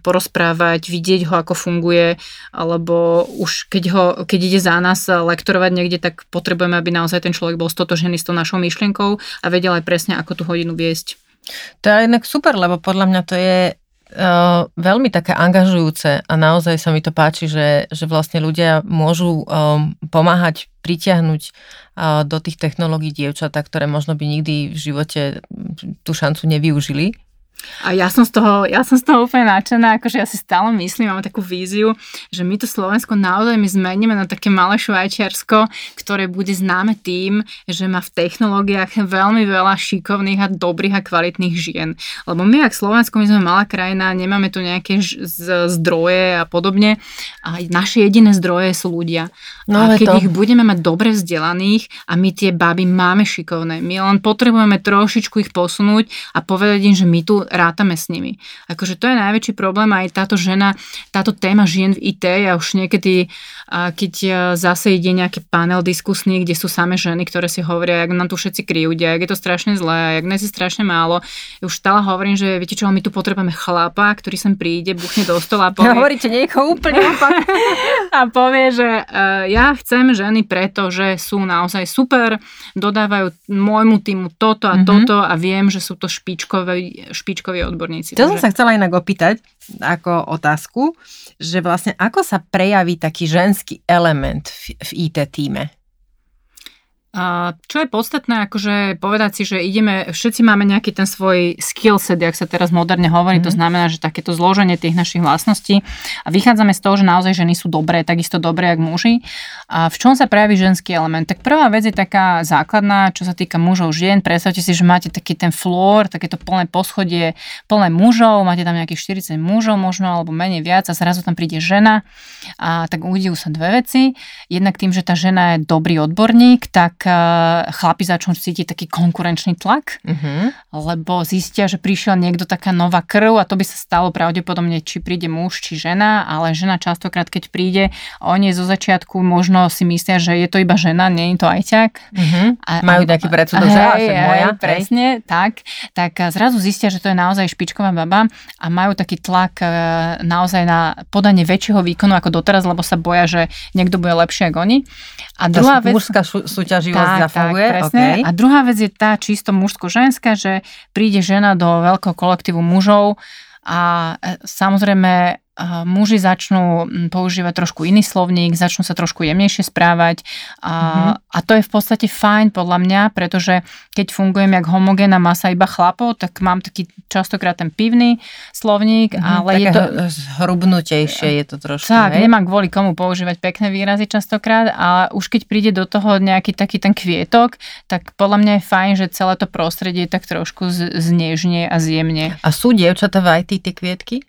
porozprávať, vidieť ho, ako funguje, alebo už keď, ho, keď ide za nás lektorovať niekde, tak potrebujeme, aby naozaj ten človek bol stotožený s tou našou myšlienkou a vedel aj presne, ako tú hodinu viesť. To je jednak super, lebo podľa mňa to je Uh, veľmi také angažujúce a naozaj sa mi to páči, že, že vlastne ľudia môžu um, pomáhať pritiahnuť uh, do tých technológií dievčatá, ktoré možno by nikdy v živote tú šancu nevyužili a ja som, z toho, ja som z toho úplne nadšená, akože ja si stále myslím, mám takú víziu, že my to Slovensko naozaj my zmeníme na také malé Švajčiarsko, ktoré bude známe tým, že má v technológiách veľmi veľa šikovných a dobrých a kvalitných žien. Lebo my, ak Slovensko, my sme malá krajina, nemáme tu nejaké zdroje a podobne. A naše jediné zdroje sú ľudia. No, a keď to... ich budeme mať dobre vzdelaných a my tie baby máme šikovné, my len potrebujeme trošičku ich posunúť a povedať im, že my tu rátame s nimi. Akože to je najväčší problém aj táto žena, táto téma žien v IT, ja už niekedy, keď zase ide nejaký panel diskusný, kde sú samé ženy, ktoré si hovoria, jak nám tu všetci kriúdia, jak je to strašne zlé, jak nás je strašne málo. Ja už stále hovorím, že viete čo, my tu potrebujeme chlapa, ktorý sem príde, buchne do stola a povie... Hovoríte niekoho úplne opak. a povie, že uh, ja chcem ženy preto, že sú naozaj super, dodávajú môjmu týmu toto a mm-hmm. toto a viem, že sú to špičkové, špičkové špičkoví odborníci. To takže... som sa chcela inak opýtať ako otázku, že vlastne ako sa prejaví taký ženský element v, v IT týme? A čo je podstatné, akože povedať si, že ideme, všetci máme nejaký ten svoj skill set, jak sa teraz moderne hovorí, mm. to mhm. znamená, že takéto zloženie tých našich vlastností a vychádzame z toho, že naozaj ženy sú dobré, takisto dobré, jak muži. A v čom sa prejaví ženský element? Tak prvá vec je taká základná, čo sa týka mužov žien. Predstavte si, že máte taký ten floor, takéto plné poschodie, plné mužov, máte tam nejakých 40 mužov možno, alebo menej viac a zrazu tam príde žena a tak uvidí sa dve veci. Jednak tým, že tá žena je dobrý odborník, tak chlapi začnú cítiť taký konkurenčný tlak, uh-huh. lebo zistia, že prišiel niekto taká nová krv a to by sa stalo pravdepodobne, či príde muž, či žena, ale žena častokrát, keď príde, oni zo začiatku možno si myslia, že je to iba žena, nie je to ajťak. A, Majú taký predsudok, že moja. Presne, hej. tak. Tak zrazu zistia, že to je naozaj špičková baba a majú taký tlak e, naozaj na podanie väčšieho výkonu ako doteraz, lebo sa boja, že niekto bude lepšie ako oni. A druhá vec... Mužská súťaživosť tak, zafunguje? Tak, presne. Okay. A druhá vec je tá čisto mužsko-ženská, že príde žena do veľkého kolektívu mužov a e, samozrejme muži začnú používať trošku iný slovník, začnú sa trošku jemnejšie správať a, mm-hmm. a to je v podstate fajn podľa mňa, pretože keď fungujem jak homogénna masa iba chlapov, tak mám taký častokrát ten pivný slovník, mm-hmm, ale je to... hrubnutejšie je to trošku. Tak, hej? nemám kvôli komu používať pekné výrazy častokrát, ale už keď príde do toho nejaký taký ten kvietok, tak podľa mňa je fajn, že celé to prostredie tak trošku znežne a zjemne. A sú dievčatá v IT tie kvietky?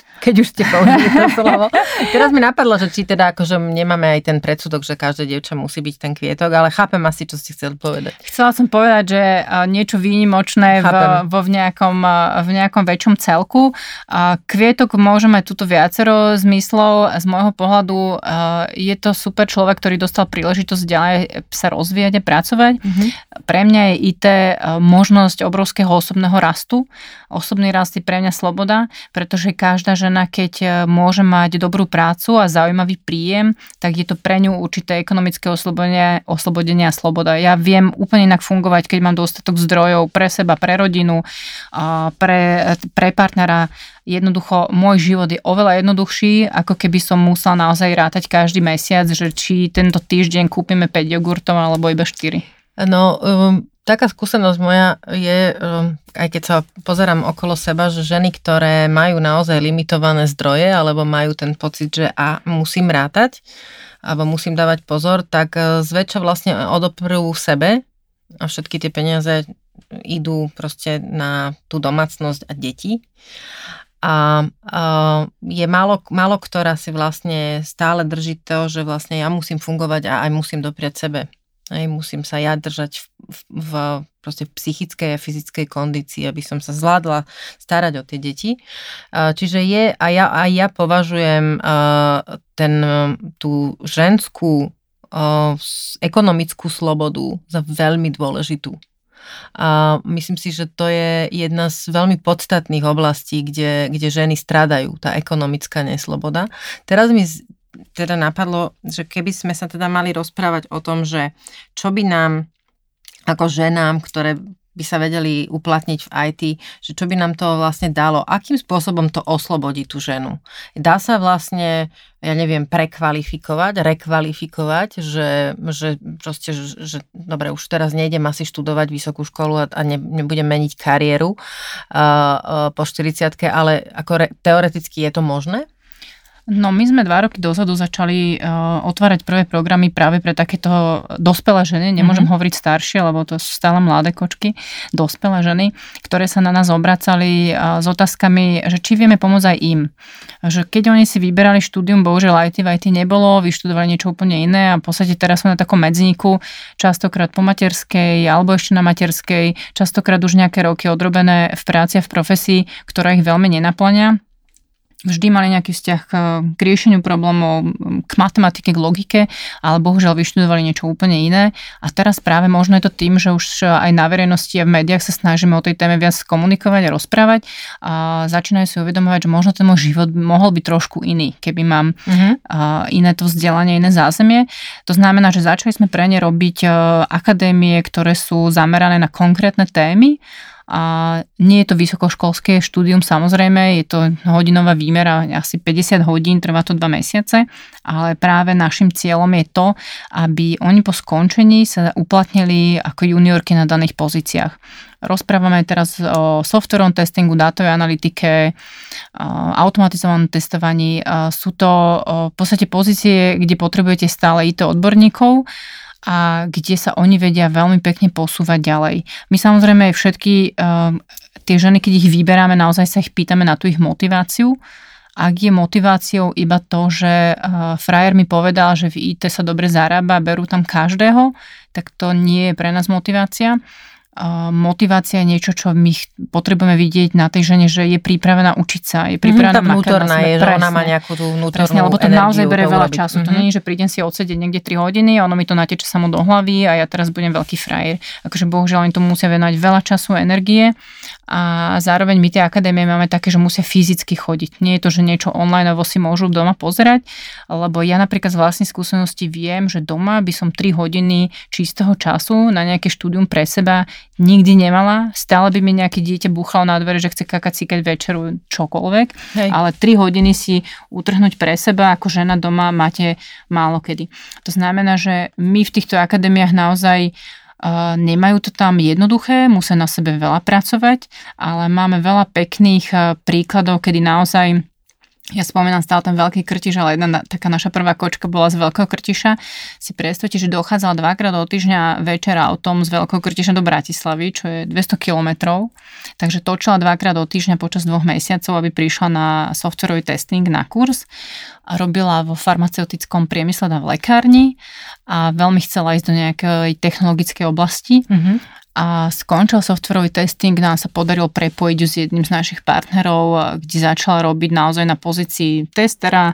keď už ste použili to slovo. Teraz mi napadlo, že či teda akože nemáme aj ten predsudok, že každé dievča musí byť ten kvietok, ale chápem asi, čo ste chceli povedať. Chcela som povedať, že niečo výnimočné v, vo v, nejakom, v nejakom väčšom celku. Kvietok môže mať túto viacero zmyslov. Z môjho pohľadu je to super človek, ktorý dostal príležitosť ďalej sa rozvíjať a pracovať. Mm-hmm. Pre mňa je IT možnosť obrovského osobného rastu. Osobný rast je pre mňa sloboda, pretože každá žena žena, keď e, môže mať dobrú prácu a zaujímavý príjem, tak je to pre ňu určité ekonomické oslobodenie, oslobodenie a sloboda. Ja viem úplne inak fungovať, keď mám dostatok zdrojov pre seba, pre rodinu, pre, pre partnera. Jednoducho, môj život je oveľa jednoduchší, ako keby som musela naozaj rátať každý mesiac, že či tento týždeň kúpime 5 jogurtov alebo iba 4. No, um, taká skúsenosť moja je, um, aj keď sa pozerám okolo seba, že ženy, ktoré majú naozaj limitované zdroje alebo majú ten pocit, že a musím rátať alebo musím dávať pozor, tak uh, zväčša vlastne odoprú sebe a všetky tie peniaze idú proste na tú domácnosť a deti. A, a je málo, málo ktorá si vlastne stále drží to, že vlastne ja musím fungovať a aj musím dopriať sebe. Aj musím sa ja držať v, v, proste psychickej a fyzickej kondícii, aby som sa zvládla starať o tie deti. Čiže je, a ja, a ja považujem ten, tú ženskú ekonomickú slobodu za veľmi dôležitú. A myslím si, že to je jedna z veľmi podstatných oblastí, kde, kde ženy stradajú, tá ekonomická nesloboda. Teraz mi teda napadlo, že keby sme sa teda mali rozprávať o tom, že čo by nám ako ženám, ktoré by sa vedeli uplatniť v IT, že čo by nám to vlastne dalo, akým spôsobom to oslobodí tú ženu. Dá sa vlastne, ja neviem, prekvalifikovať, rekvalifikovať, že, že proste, že, že dobre, už teraz nejdem asi študovať vysokú školu a, a ne, nebudem meniť kariéru uh, uh, po 40 ale ako re, teoreticky je to možné? No my sme dva roky dozadu začali uh, otvárať prvé programy práve pre takéto dospelé ženy, nemôžem mm-hmm. hovoriť staršie, lebo to sú stále mladé kočky, dospelé ženy, ktoré sa na nás obracali uh, s otázkami, že či vieme pomôcť aj im. Že keď oni si vyberali štúdium, bohužiaľ IT v IT nebolo, vyštudovali niečo úplne iné a v podstate teraz sme na takom medzníku, častokrát po materskej alebo ešte na materskej, častokrát už nejaké roky odrobené v práci a v profesii, ktorá ich veľmi nenaplňa vždy mali nejaký vzťah k riešeniu problémov, k matematike, k logike, ale bohužiaľ vyštudovali niečo úplne iné. A teraz práve možno je to tým, že už aj na verejnosti a v médiách sa snažíme o tej téme viac komunikovať a rozprávať a začínajú si uvedomovať, že možno ten môj život mohol byť trošku iný, keby mám uh-huh. iné to vzdelanie, iné zázemie. To znamená, že začali sme pre ne robiť akadémie, ktoré sú zamerané na konkrétne témy a nie je to vysokoškolské štúdium, samozrejme, je to hodinová výmera, asi 50 hodín, trvá to 2 mesiace, ale práve našim cieľom je to, aby oni po skončení sa uplatnili ako juniorky na daných pozíciách. Rozprávame teraz o softwareovom testingu, dátovej analytike, automatizovanom testovaní. Sú to v podstate pozície, kde potrebujete stále IT odborníkov, a kde sa oni vedia veľmi pekne posúvať ďalej. My samozrejme všetky uh, tie ženy, keď ich vyberáme, naozaj sa ich pýtame na tú ich motiváciu ak je motiváciou iba to, že frajer mi povedal, že v IT sa dobre zarába, berú tam každého, tak to nie je pre nás motivácia motivácia je niečo, čo my potrebujeme vidieť na tej žene, že je pripravená učiť sa, je pripravená mm, tá vnútorná je, že ona má nejakú tú vnútornú presne, lebo to naozaj bere veľa času. Mm-hmm. To nie je, že prídem si odsedieť niekde 3 hodiny a ono mi to nateče samo do hlavy a ja teraz budem veľký frajer. Akože bohužiaľ oni tomu musia venovať veľa času, energie a zároveň my tie akadémie máme také, že musia fyzicky chodiť. Nie je to, že niečo online si môžu doma pozerať, lebo ja napríklad z vlastnej skúsenosti viem, že doma by som 3 hodiny čistého času na nejaké štúdium pre seba nikdy nemala. Stále by mi nejaké dieťa búchalo na dvere, že chce kakať cíkať večeru čokoľvek, Hej. ale 3 hodiny si utrhnúť pre seba ako žena doma máte málo kedy. To znamená, že my v týchto akadémiách naozaj nemajú to tam jednoduché, musia na sebe veľa pracovať, ale máme veľa pekných uh, príkladov, kedy naozaj ja spomínam stále ten veľký krtiš, ale jedna taká naša prvá kočka bola z veľkého krtiša. Si predstavte, že dochádzala dvakrát do týždňa večer autom z veľkého krtiša do Bratislavy, čo je 200 kilometrov. Takže točila dvakrát do týždňa počas dvoch mesiacov, aby prišla na softwarový testing na kurz. A robila vo farmaceutickom priemysle v lekárni a veľmi chcela ísť do nejakej technologickej oblasti. Mm-hmm a skončil softwarový testing, nám sa podarilo prepojiť s jedným z našich partnerov, kde začala robiť naozaj na pozícii testera.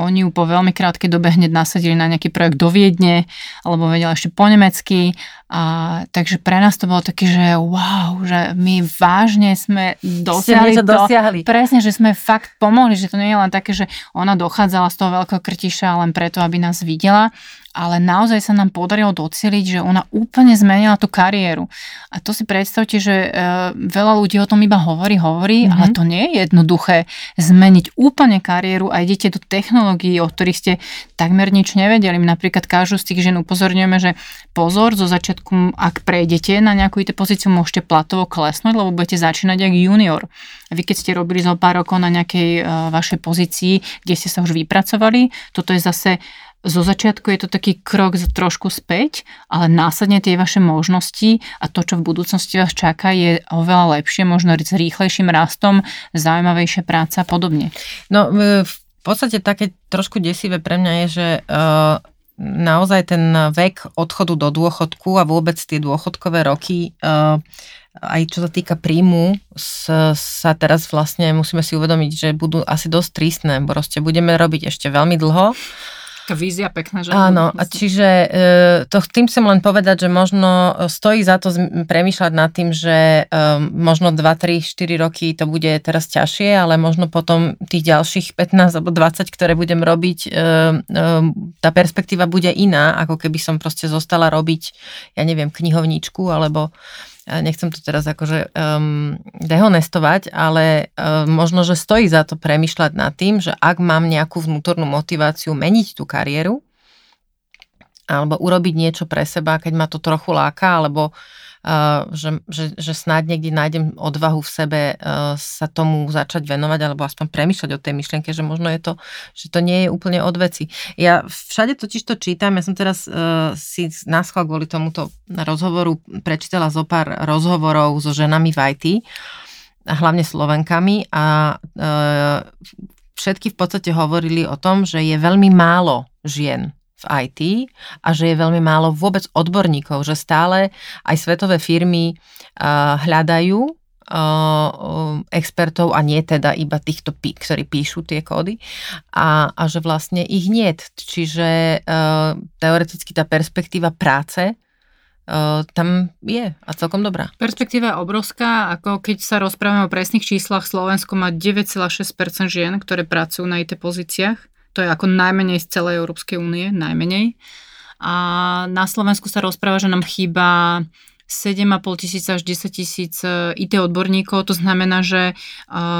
Oni ju po veľmi krátkej dobe hneď nasadili na nejaký projekt do Viedne, alebo vedela ešte po nemecky. A, takže pre nás to bolo také, že wow, že my vážne sme dosiahli to. Dosiahli. Presne, že sme fakt pomohli, že to nie je len také, že ona dochádzala z toho veľkého krtiša len preto, aby nás videla, ale naozaj sa nám podarilo docieliť, že ona úplne zmenila tú kariéru. A to si predstavte, že e, veľa ľudí o tom iba hovorí, hovorí, mm-hmm. ale to nie je jednoduché zmeniť úplne kariéru a idete do technológií, o ktorých ste takmer nič nevedeli. My napríklad každú z tých žien upozorňujeme, že pozor, zo začiatku, ak prejdete na nejakú IT pozíciu, môžete platovo klesnúť, lebo budete začínať ako junior. A vy keď ste robili zo pár rokov na nejakej uh, vašej pozícii, kde ste sa už vypracovali, toto je zase zo začiatku je to taký krok trošku späť, ale následne tie vaše možnosti a to, čo v budúcnosti vás čaká, je oveľa lepšie, možno s rýchlejším rastom, zaujímavejšia práca a podobne. No v podstate také trošku desivé pre mňa je, že uh, naozaj ten vek odchodu do dôchodku a vôbec tie dôchodkové roky uh, aj čo sa týka príjmu, sa teraz vlastne musíme si uvedomiť, že budú asi dosť tristné, proste budeme robiť ešte veľmi dlho Taká vízia pekná, že? Áno, a čiže e, to tým chcem len povedať, že možno stojí za to premýšľať nad tým, že e, možno 2, 3, 4 roky to bude teraz ťažšie, ale možno potom tých ďalších 15 alebo 20, ktoré budem robiť, e, tá perspektíva bude iná, ako keby som proste zostala robiť, ja neviem, knihovníčku alebo nechcem to teraz akože um, dehonestovať, ale um, možno, že stojí za to premyšľať nad tým, že ak mám nejakú vnútornú motiváciu meniť tú kariéru, alebo urobiť niečo pre seba, keď ma to trochu láka, alebo že, že, že snáď niekde nájdem odvahu v sebe sa tomu začať venovať alebo aspoň premýšľať o tej myšlienke, že možno je to, že to nie je úplne od veci. Ja všade totiž to čítam, ja som teraz si náschval kvôli tomuto rozhovoru prečítala zo pár rozhovorov so ženami v IT, hlavne Slovenkami a všetky v podstate hovorili o tom, že je veľmi málo žien v IT a že je veľmi málo vôbec odborníkov, že stále aj svetové firmy uh, hľadajú uh, expertov a nie teda iba týchto, ktorí píšu tie kódy a, a že vlastne ich nie. Čiže uh, teoreticky tá perspektíva práce tam je a celkom dobrá. Perspektíva je obrovská, ako keď sa rozprávame o presných číslach, Slovensko má 9,6% žien, ktoré pracujú na IT pozíciách. To je ako najmenej z celej Európskej únie, najmenej. A na Slovensku sa rozpráva, že nám chýba 7,5 tisíc až 10 tisíc e, IT odborníkov. To znamená, že e,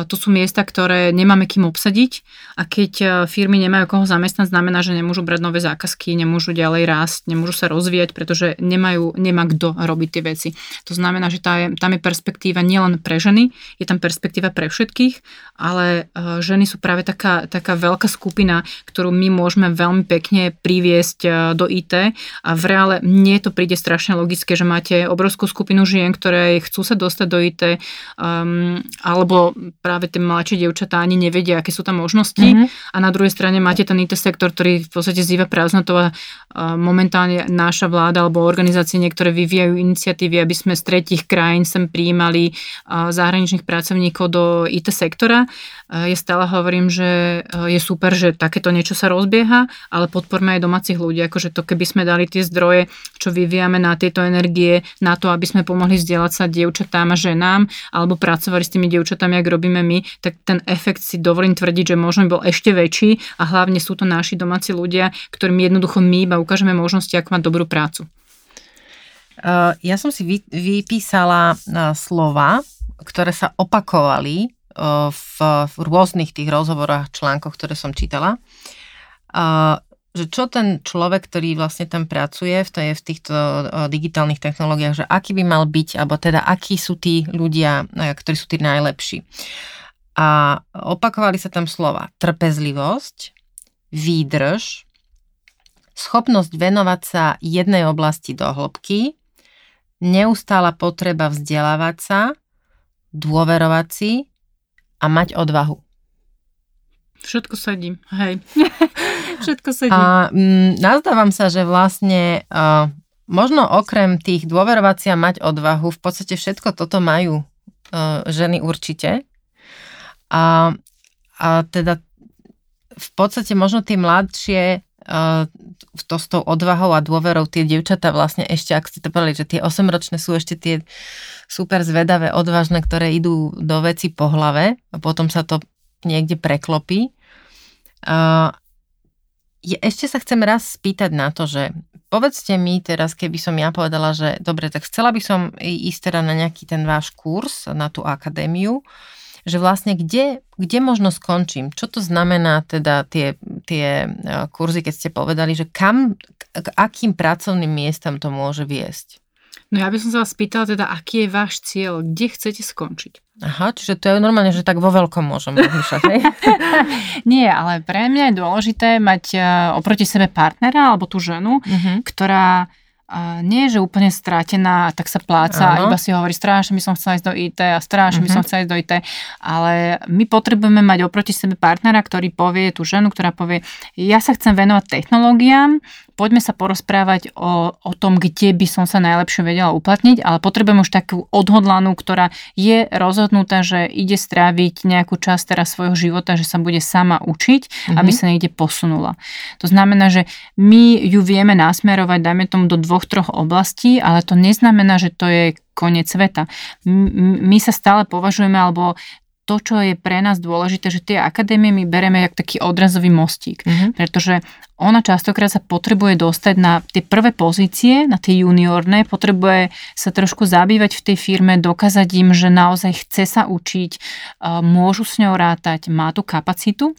to sú miesta, ktoré nemáme kým obsadiť a keď e, firmy nemajú koho zamestnať, znamená, že nemôžu brať nové zákazky, nemôžu ďalej rásť, nemôžu sa rozvíjať, pretože nemajú, nemá kto robiť tie veci. To znamená, že tá je, tam je perspektíva nielen pre ženy, je tam perspektíva pre všetkých, ale ženy sú práve taká, taká veľká skupina, ktorú my môžeme veľmi pekne priviesť do IT a v reále mne to príde strašne logické, že máte obrovskú skupinu žien, ktoré chcú sa dostať do IT, um, alebo práve tie mladšie dievčatá ani nevedia, aké sú tam možnosti. Mm-hmm. A na druhej strane máte ten IT sektor, ktorý v podstate zýva prázdnotou a uh, momentálne naša vláda alebo organizácie niektoré vyvíjajú iniciatívy, aby sme z tretich krajín sem prijímali uh, zahraničných pracovníkov do IT sektora. Uh, ja stále hovorím, že je super, že takéto niečo sa rozbieha, ale podporme aj domácich ľudí, akože to keby sme dali tie zdroje, čo vyvíjame na tieto energie, na to, aby sme pomohli vzdelať sa dievčatám a ženám, alebo pracovali s tými dievčatami, ak robíme my, tak ten efekt si dovolím tvrdiť, že možno bol ešte väčší a hlavne sú to naši domáci ľudia, ktorým jednoducho my iba ukážeme možnosti, ako mať dobrú prácu. Uh, ja som si vy, vypísala uh, slova, ktoré sa opakovali v, v rôznych tých rozhovoroch, článkoch, ktoré som čítala že čo ten človek, ktorý vlastne tam pracuje v, tej, v týchto digitálnych technológiách, že aký by mal byť, alebo teda akí sú tí ľudia, e, ktorí sú tí najlepší. A opakovali sa tam slova trpezlivosť, výdrž, schopnosť venovať sa jednej oblasti do hĺbky, neustála potreba vzdelávať sa, dôverovať si a mať odvahu. Všetko sedí, hej. Všetko sedí. A m, mm, nazdávam sa, že vlastne uh, možno okrem tých dôverovacia mať odvahu, v podstate všetko toto majú uh, ženy určite. A, a teda v podstate možno tie mladšie uh, to s tou odvahou a dôverou tie dievčatá vlastne ešte, ak ste to povedali, že tie 8-ročné sú ešte tie super zvedavé, odvážne, ktoré idú do veci po hlave a potom sa to niekde preklopí. Uh, ešte sa chcem raz spýtať na to, že povedzte mi teraz, keby som ja povedala, že dobre, tak chcela by som ísť teda na nejaký ten váš kurz, na tú akadémiu, že vlastne kde, kde možno skončím? Čo to znamená teda tie, tie kurzy, keď ste povedali, že kam, k akým pracovným miestam to môže viesť? No ja by som sa vás pýtala teda, aký je váš cieľ, kde chcete skončiť? Aha, čiže to je normálne, že tak vo veľkom môžem rozmýšľať, hej? Nie, ale pre mňa je dôležité mať uh, oproti sebe partnera alebo tú ženu, uh-huh. ktorá uh, nie je, že úplne stratená, tak sa pláca a iba si hovorí, strašne by som chcela ísť do IT a strašne uh-huh. by som chcela ísť do IT, ale my potrebujeme mať oproti sebe partnera, ktorý povie, tú ženu, ktorá povie, ja sa chcem venovať technológiám, poďme sa porozprávať o, o tom, kde by som sa najlepšie vedela uplatniť, ale potrebujem už takú odhodlanú, ktorá je rozhodnutá, že ide stráviť nejakú časť teraz svojho života, že sa bude sama učiť, mm-hmm. aby sa niekde posunula. To znamená, že my ju vieme nasmerovať, dajme tomu do dvoch, troch oblastí, ale to neznamená, že to je koniec sveta. My sa stále považujeme, alebo to, čo je pre nás dôležité, že tie akadémie my bereme jak taký odrazový mostík, mm-hmm. pretože ona častokrát sa potrebuje dostať na tie prvé pozície, na tie juniorné, potrebuje sa trošku zabývať v tej firme, dokázať im, že naozaj chce sa učiť, môžu s ňou rátať, má tú kapacitu.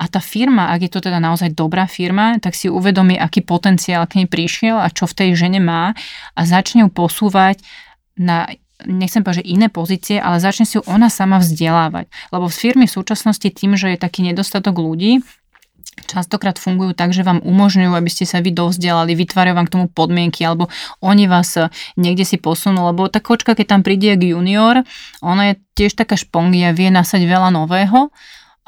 A tá firma, ak je to teda naozaj dobrá firma, tak si uvedomí, aký potenciál k nej prišiel a čo v tej žene má a začne ju posúvať na nechcem povedať, že iné pozície, ale začne si ju ona sama vzdelávať. Lebo v firmy v súčasnosti tým, že je taký nedostatok ľudí, častokrát fungujú tak, že vám umožňujú, aby ste sa vy dovzdelali, vytvárajú vám k tomu podmienky, alebo oni vás eh, niekde si posunú, lebo tá kočka, keď tam príde k junior, ona je tiež taká špongia, vie nasať veľa nového,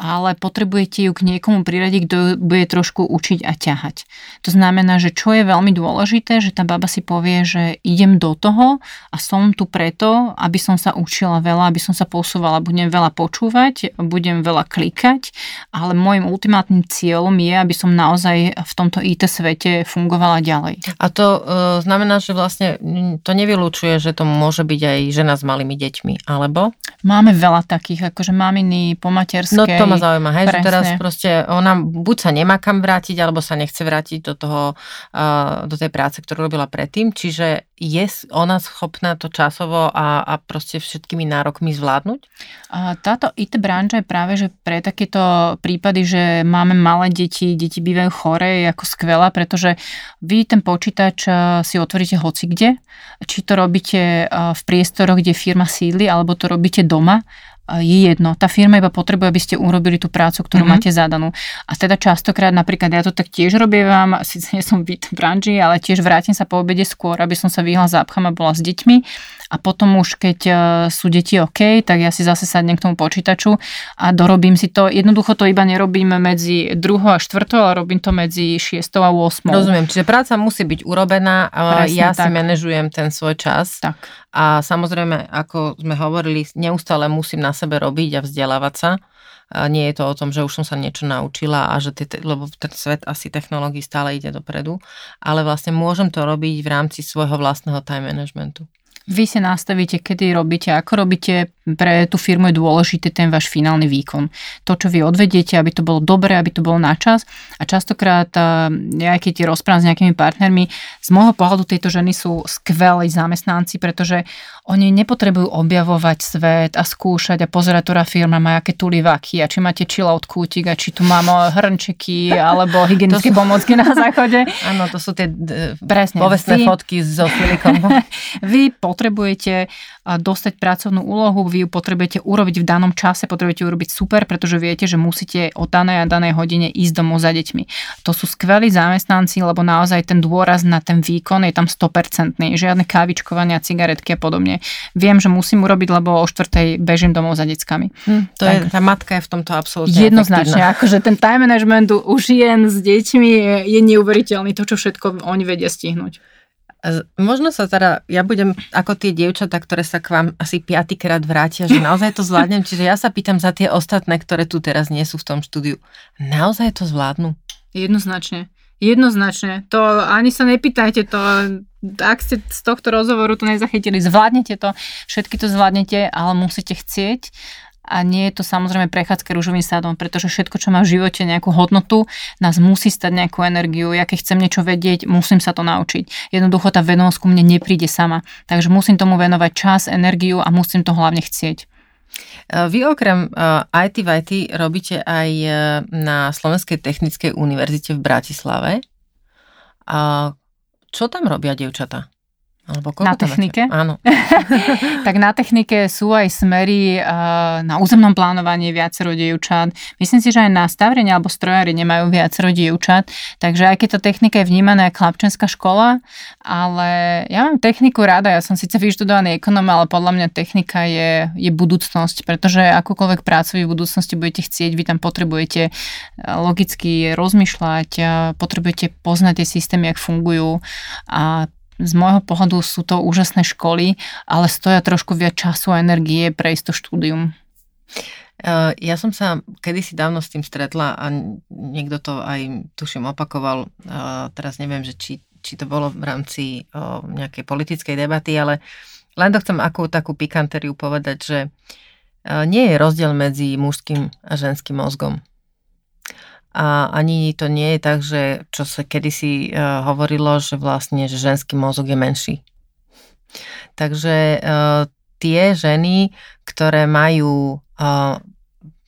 ale potrebujete ju k niekomu priradiť, kto bude trošku učiť a ťahať. To znamená, že čo je veľmi dôležité, že tá baba si povie, že idem do toho a som tu preto, aby som sa učila veľa, aby som sa posúvala, budem veľa počúvať, budem veľa klikať, ale môjim ultimátnym cieľom je, aby som naozaj v tomto IT svete fungovala ďalej. A to e, znamená, že vlastne to nevylúčuje, že to môže byť aj žena s malými deťmi, alebo? Máme veľa takých, akože maminy po materskej. No to ma zaujíma, hej, že teraz proste ona buď sa nemá kam vrátiť, alebo sa nechce vrátiť do toho, uh, do tej práce, ktorú robila predtým, čiže je ona schopná to časovo a, a proste všetkými nárokmi zvládnuť? A táto IT branža je práve, že pre takéto prípady, že máme malé deti, deti bývajú chore, je ako skvelá, pretože vy ten počítač si otvoríte hoci kde, či to robíte v priestoroch, kde firma sídli, alebo to robíte doma, je jedno. Tá firma iba potrebuje, aby ste urobili tú prácu, ktorú mm-hmm. máte zadanú. A teda častokrát, napríklad ja to tak tiež robievam, síce nie som v branži, ale tiež vrátim sa po obede skôr, aby som sa vyhla zápcham a bola s deťmi a potom už keď e, sú deti OK, tak ja si zase sadnem k tomu počítaču a dorobím si to. Jednoducho to iba nerobím medzi druhou a štvrtou, ale robím to medzi šiestou a 8. Rozumiem, čiže práca musí byť urobená, Presne ja tak. si manažujem ten svoj čas. Tak. A samozrejme, ako sme hovorili, neustále musím na sebe robiť a vzdelávať sa. A nie je to o tom, že už som sa niečo naučila a že tie, lebo ten svet asi technológií stále ide dopredu, ale vlastne môžem to robiť v rámci svojho vlastného time managementu. Vy si nastavíte, kedy robíte, ako robíte. Pre tú firmu je dôležitý ten váš finálny výkon. To, čo vy odvediete, aby to bolo dobré, aby to bolo na čas. A častokrát, ja keď rozprávam s nejakými partnermi, z môjho pohľadu tieto ženy sú skvelí zamestnanci, pretože oni nepotrebujú objavovať svet a skúšať a pozerať, ktorá firma má aké tulivaky a či máte chillout kútik a či tu mám hrnčeky alebo hygienické sú... pomocky na záchode. Áno, to sú tie Presne, povestné vy... fotky so silikom. vy potrebujete dostať pracovnú úlohu, vy ju potrebujete urobiť v danom čase, potrebujete urobiť super, pretože viete, že musíte o danej a danej hodine ísť domov za deťmi. To sú skvelí zamestnanci, lebo naozaj ten dôraz na ten výkon je tam 100%. Žiadne kávičkovania, cigaretky a podobne. Viem, že musím urobiť, lebo o štvrtej bežím domov za deckami. Hm, to tak. je, tá matka je v tomto absolútne Jednoznačne, efektívna. akože ten time management u žien s deťmi je, je neuveriteľný, to, čo všetko oni vedia stihnúť. Možno sa teda, ja budem ako tie dievčatá, ktoré sa k vám asi piatýkrát vrátia, že naozaj to zvládnem. Čiže ja sa pýtam za tie ostatné, ktoré tu teraz nie sú v tom štúdiu. Naozaj to zvládnu? Jednoznačne. Jednoznačne. To ani sa nepýtajte, to ak ste z tohto rozhovoru to nezachytili, zvládnete to, všetky to zvládnete, ale musíte chcieť a nie je to samozrejme prechádzka rúžovým sadom, pretože všetko, čo má v živote nejakú hodnotu, nás musí stať nejakú energiu. Ja keď chcem niečo vedieť, musím sa to naučiť. Jednoducho tá vedomosť ku mne nepríde sama. Takže musím tomu venovať čas, energiu a musím to hlavne chcieť. E, vy okrem IT v IT robíte aj e, na Slovenskej technickej univerzite v Bratislave. A čo tam robia dievčatá? Alebo na technike? Áno. tak na technike sú aj smery uh, na územnom plánovaní viacero dievčat. Myslím si, že aj na stavrenie alebo strojári nemajú viacero dievčat. Takže aj keď to technika je vnímaná ako chlapčenská škola, ale ja mám techniku rada. Ja som síce vyštudovaný ekonom, ale podľa mňa technika je, je budúcnosť, pretože akúkoľvek prácu v budúcnosti budete chcieť, vy tam potrebujete logicky rozmýšľať, potrebujete poznať tie systémy, jak fungujú a z môjho pohľadu sú to úžasné školy, ale stoja trošku viac času a energie prejsť to štúdium. Eh, ja som sa kedysi dávno s tým stretla a niekto to aj tuším opakoval, eh, teraz neviem, že či, či to bolo v rámci eh, nejakej politickej debaty, ale len to chcem akú takú pikantériu povedať, že nie je rozdiel medzi mužským a ženským mozgom. A ani to nie je tak, že čo sa kedysi uh, hovorilo, že vlastne, že ženský mozog je menší. Takže uh, tie ženy, ktoré majú uh,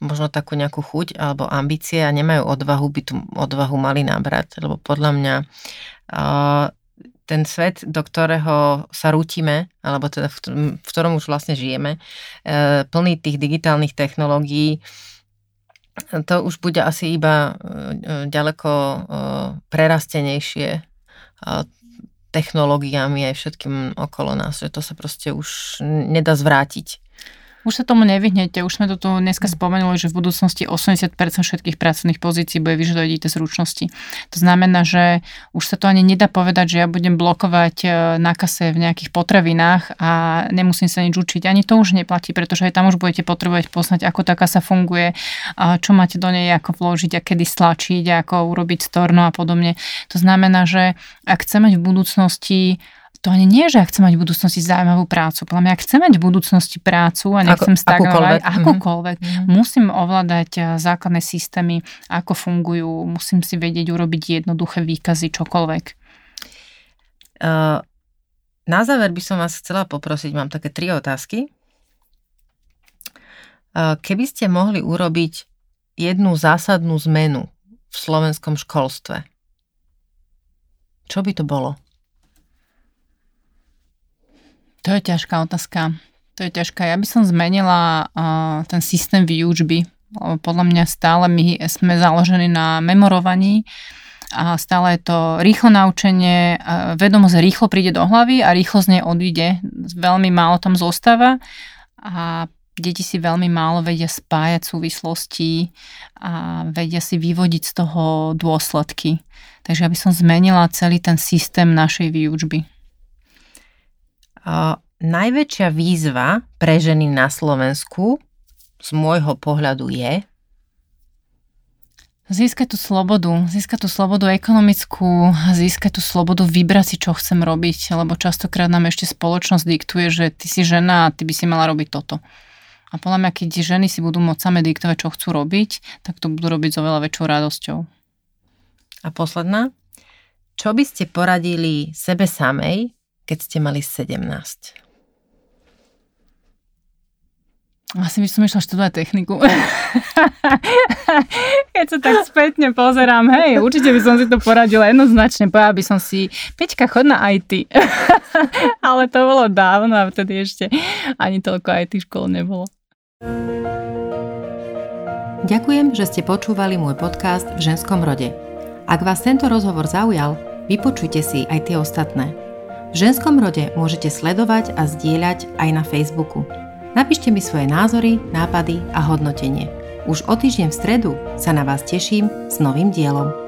možno takú nejakú chuť alebo ambície a nemajú odvahu, by tú odvahu mali nabrať, lebo podľa mňa ten svet, do ktorého sa rútime, alebo teda v, ktorom už vlastne žijeme, plný tých digitálnych technológií, to už bude asi iba e, ďaleko e, prerastenejšie technológiami aj všetkým okolo nás, že to sa proste už nedá zvrátiť. Už sa tomu nevyhnete, už sme to tu dneska spomenuli, že v budúcnosti 80% všetkých pracovných pozícií bude vyžadovať IT zručnosti. To znamená, že už sa to ani nedá povedať, že ja budem blokovať e, na kase v nejakých potravinách a nemusím sa nič učiť. Ani to už neplatí, pretože aj tam už budete potrebovať poznať, ako tá kasa funguje, čo máte do nej, ako vložiť a kedy stlačiť, ako urobiť storno a podobne. To znamená, že ak chceme v budúcnosti to ani nie, že ja chcem mať v budúcnosti zaujímavú prácu. Podľa mňa, ak chcem mať v budúcnosti prácu a nechcem Ako, stagnovať, akúkoľvek, akúkoľvek mm-hmm. musím ovládať eh, základné systémy, ako fungujú, musím si vedieť urobiť jednoduché výkazy, čokoľvek. Uh, na záver by som vás chcela poprosiť, mám také tri otázky. Uh, keby ste mohli urobiť jednu zásadnú zmenu v slovenskom školstve, čo by to bolo? To je ťažká otázka. To je ťažké. Ja by som zmenila uh, ten systém výučby. Podľa mňa stále my sme založení na memorovaní a stále je to rýchlo naučenie, vedomosť rýchlo príde do hlavy a rýchlo z nej odíde. Veľmi málo tam zostáva a deti si veľmi málo vedia spájať súvislosti a vedia si vyvodiť z toho dôsledky. Takže aby som zmenila celý ten systém našej výučby. Najväčšia výzva pre ženy na Slovensku z môjho pohľadu je? Získať tú slobodu, získať tú slobodu ekonomickú, získať tú slobodu vybrať si, čo chcem robiť, lebo častokrát nám ešte spoločnosť diktuje, že ty si žena a ty by si mala robiť toto. A podľa mňa, keď ženy si budú môcť same diktovať, čo chcú robiť, tak to budú robiť s oveľa väčšou radosťou. A posledná. Čo by ste poradili sebe samej, keď ste mali 17? Asi by som išla študovať techniku. Keď sa tak spätne pozerám, hej, určite by som si to poradila jednoznačne. Povedala by som si, Peťka, chod na IT. Ale to bolo dávno a vtedy ešte ani toľko IT škôl nebolo. Ďakujem, že ste počúvali môj podcast v ženskom rode. Ak vás tento rozhovor zaujal, vypočujte si aj tie ostatné. V ženskom rode môžete sledovať a zdieľať aj na Facebooku. Napíšte mi svoje názory, nápady a hodnotenie. Už o týždeň v stredu sa na vás teším s novým dielom.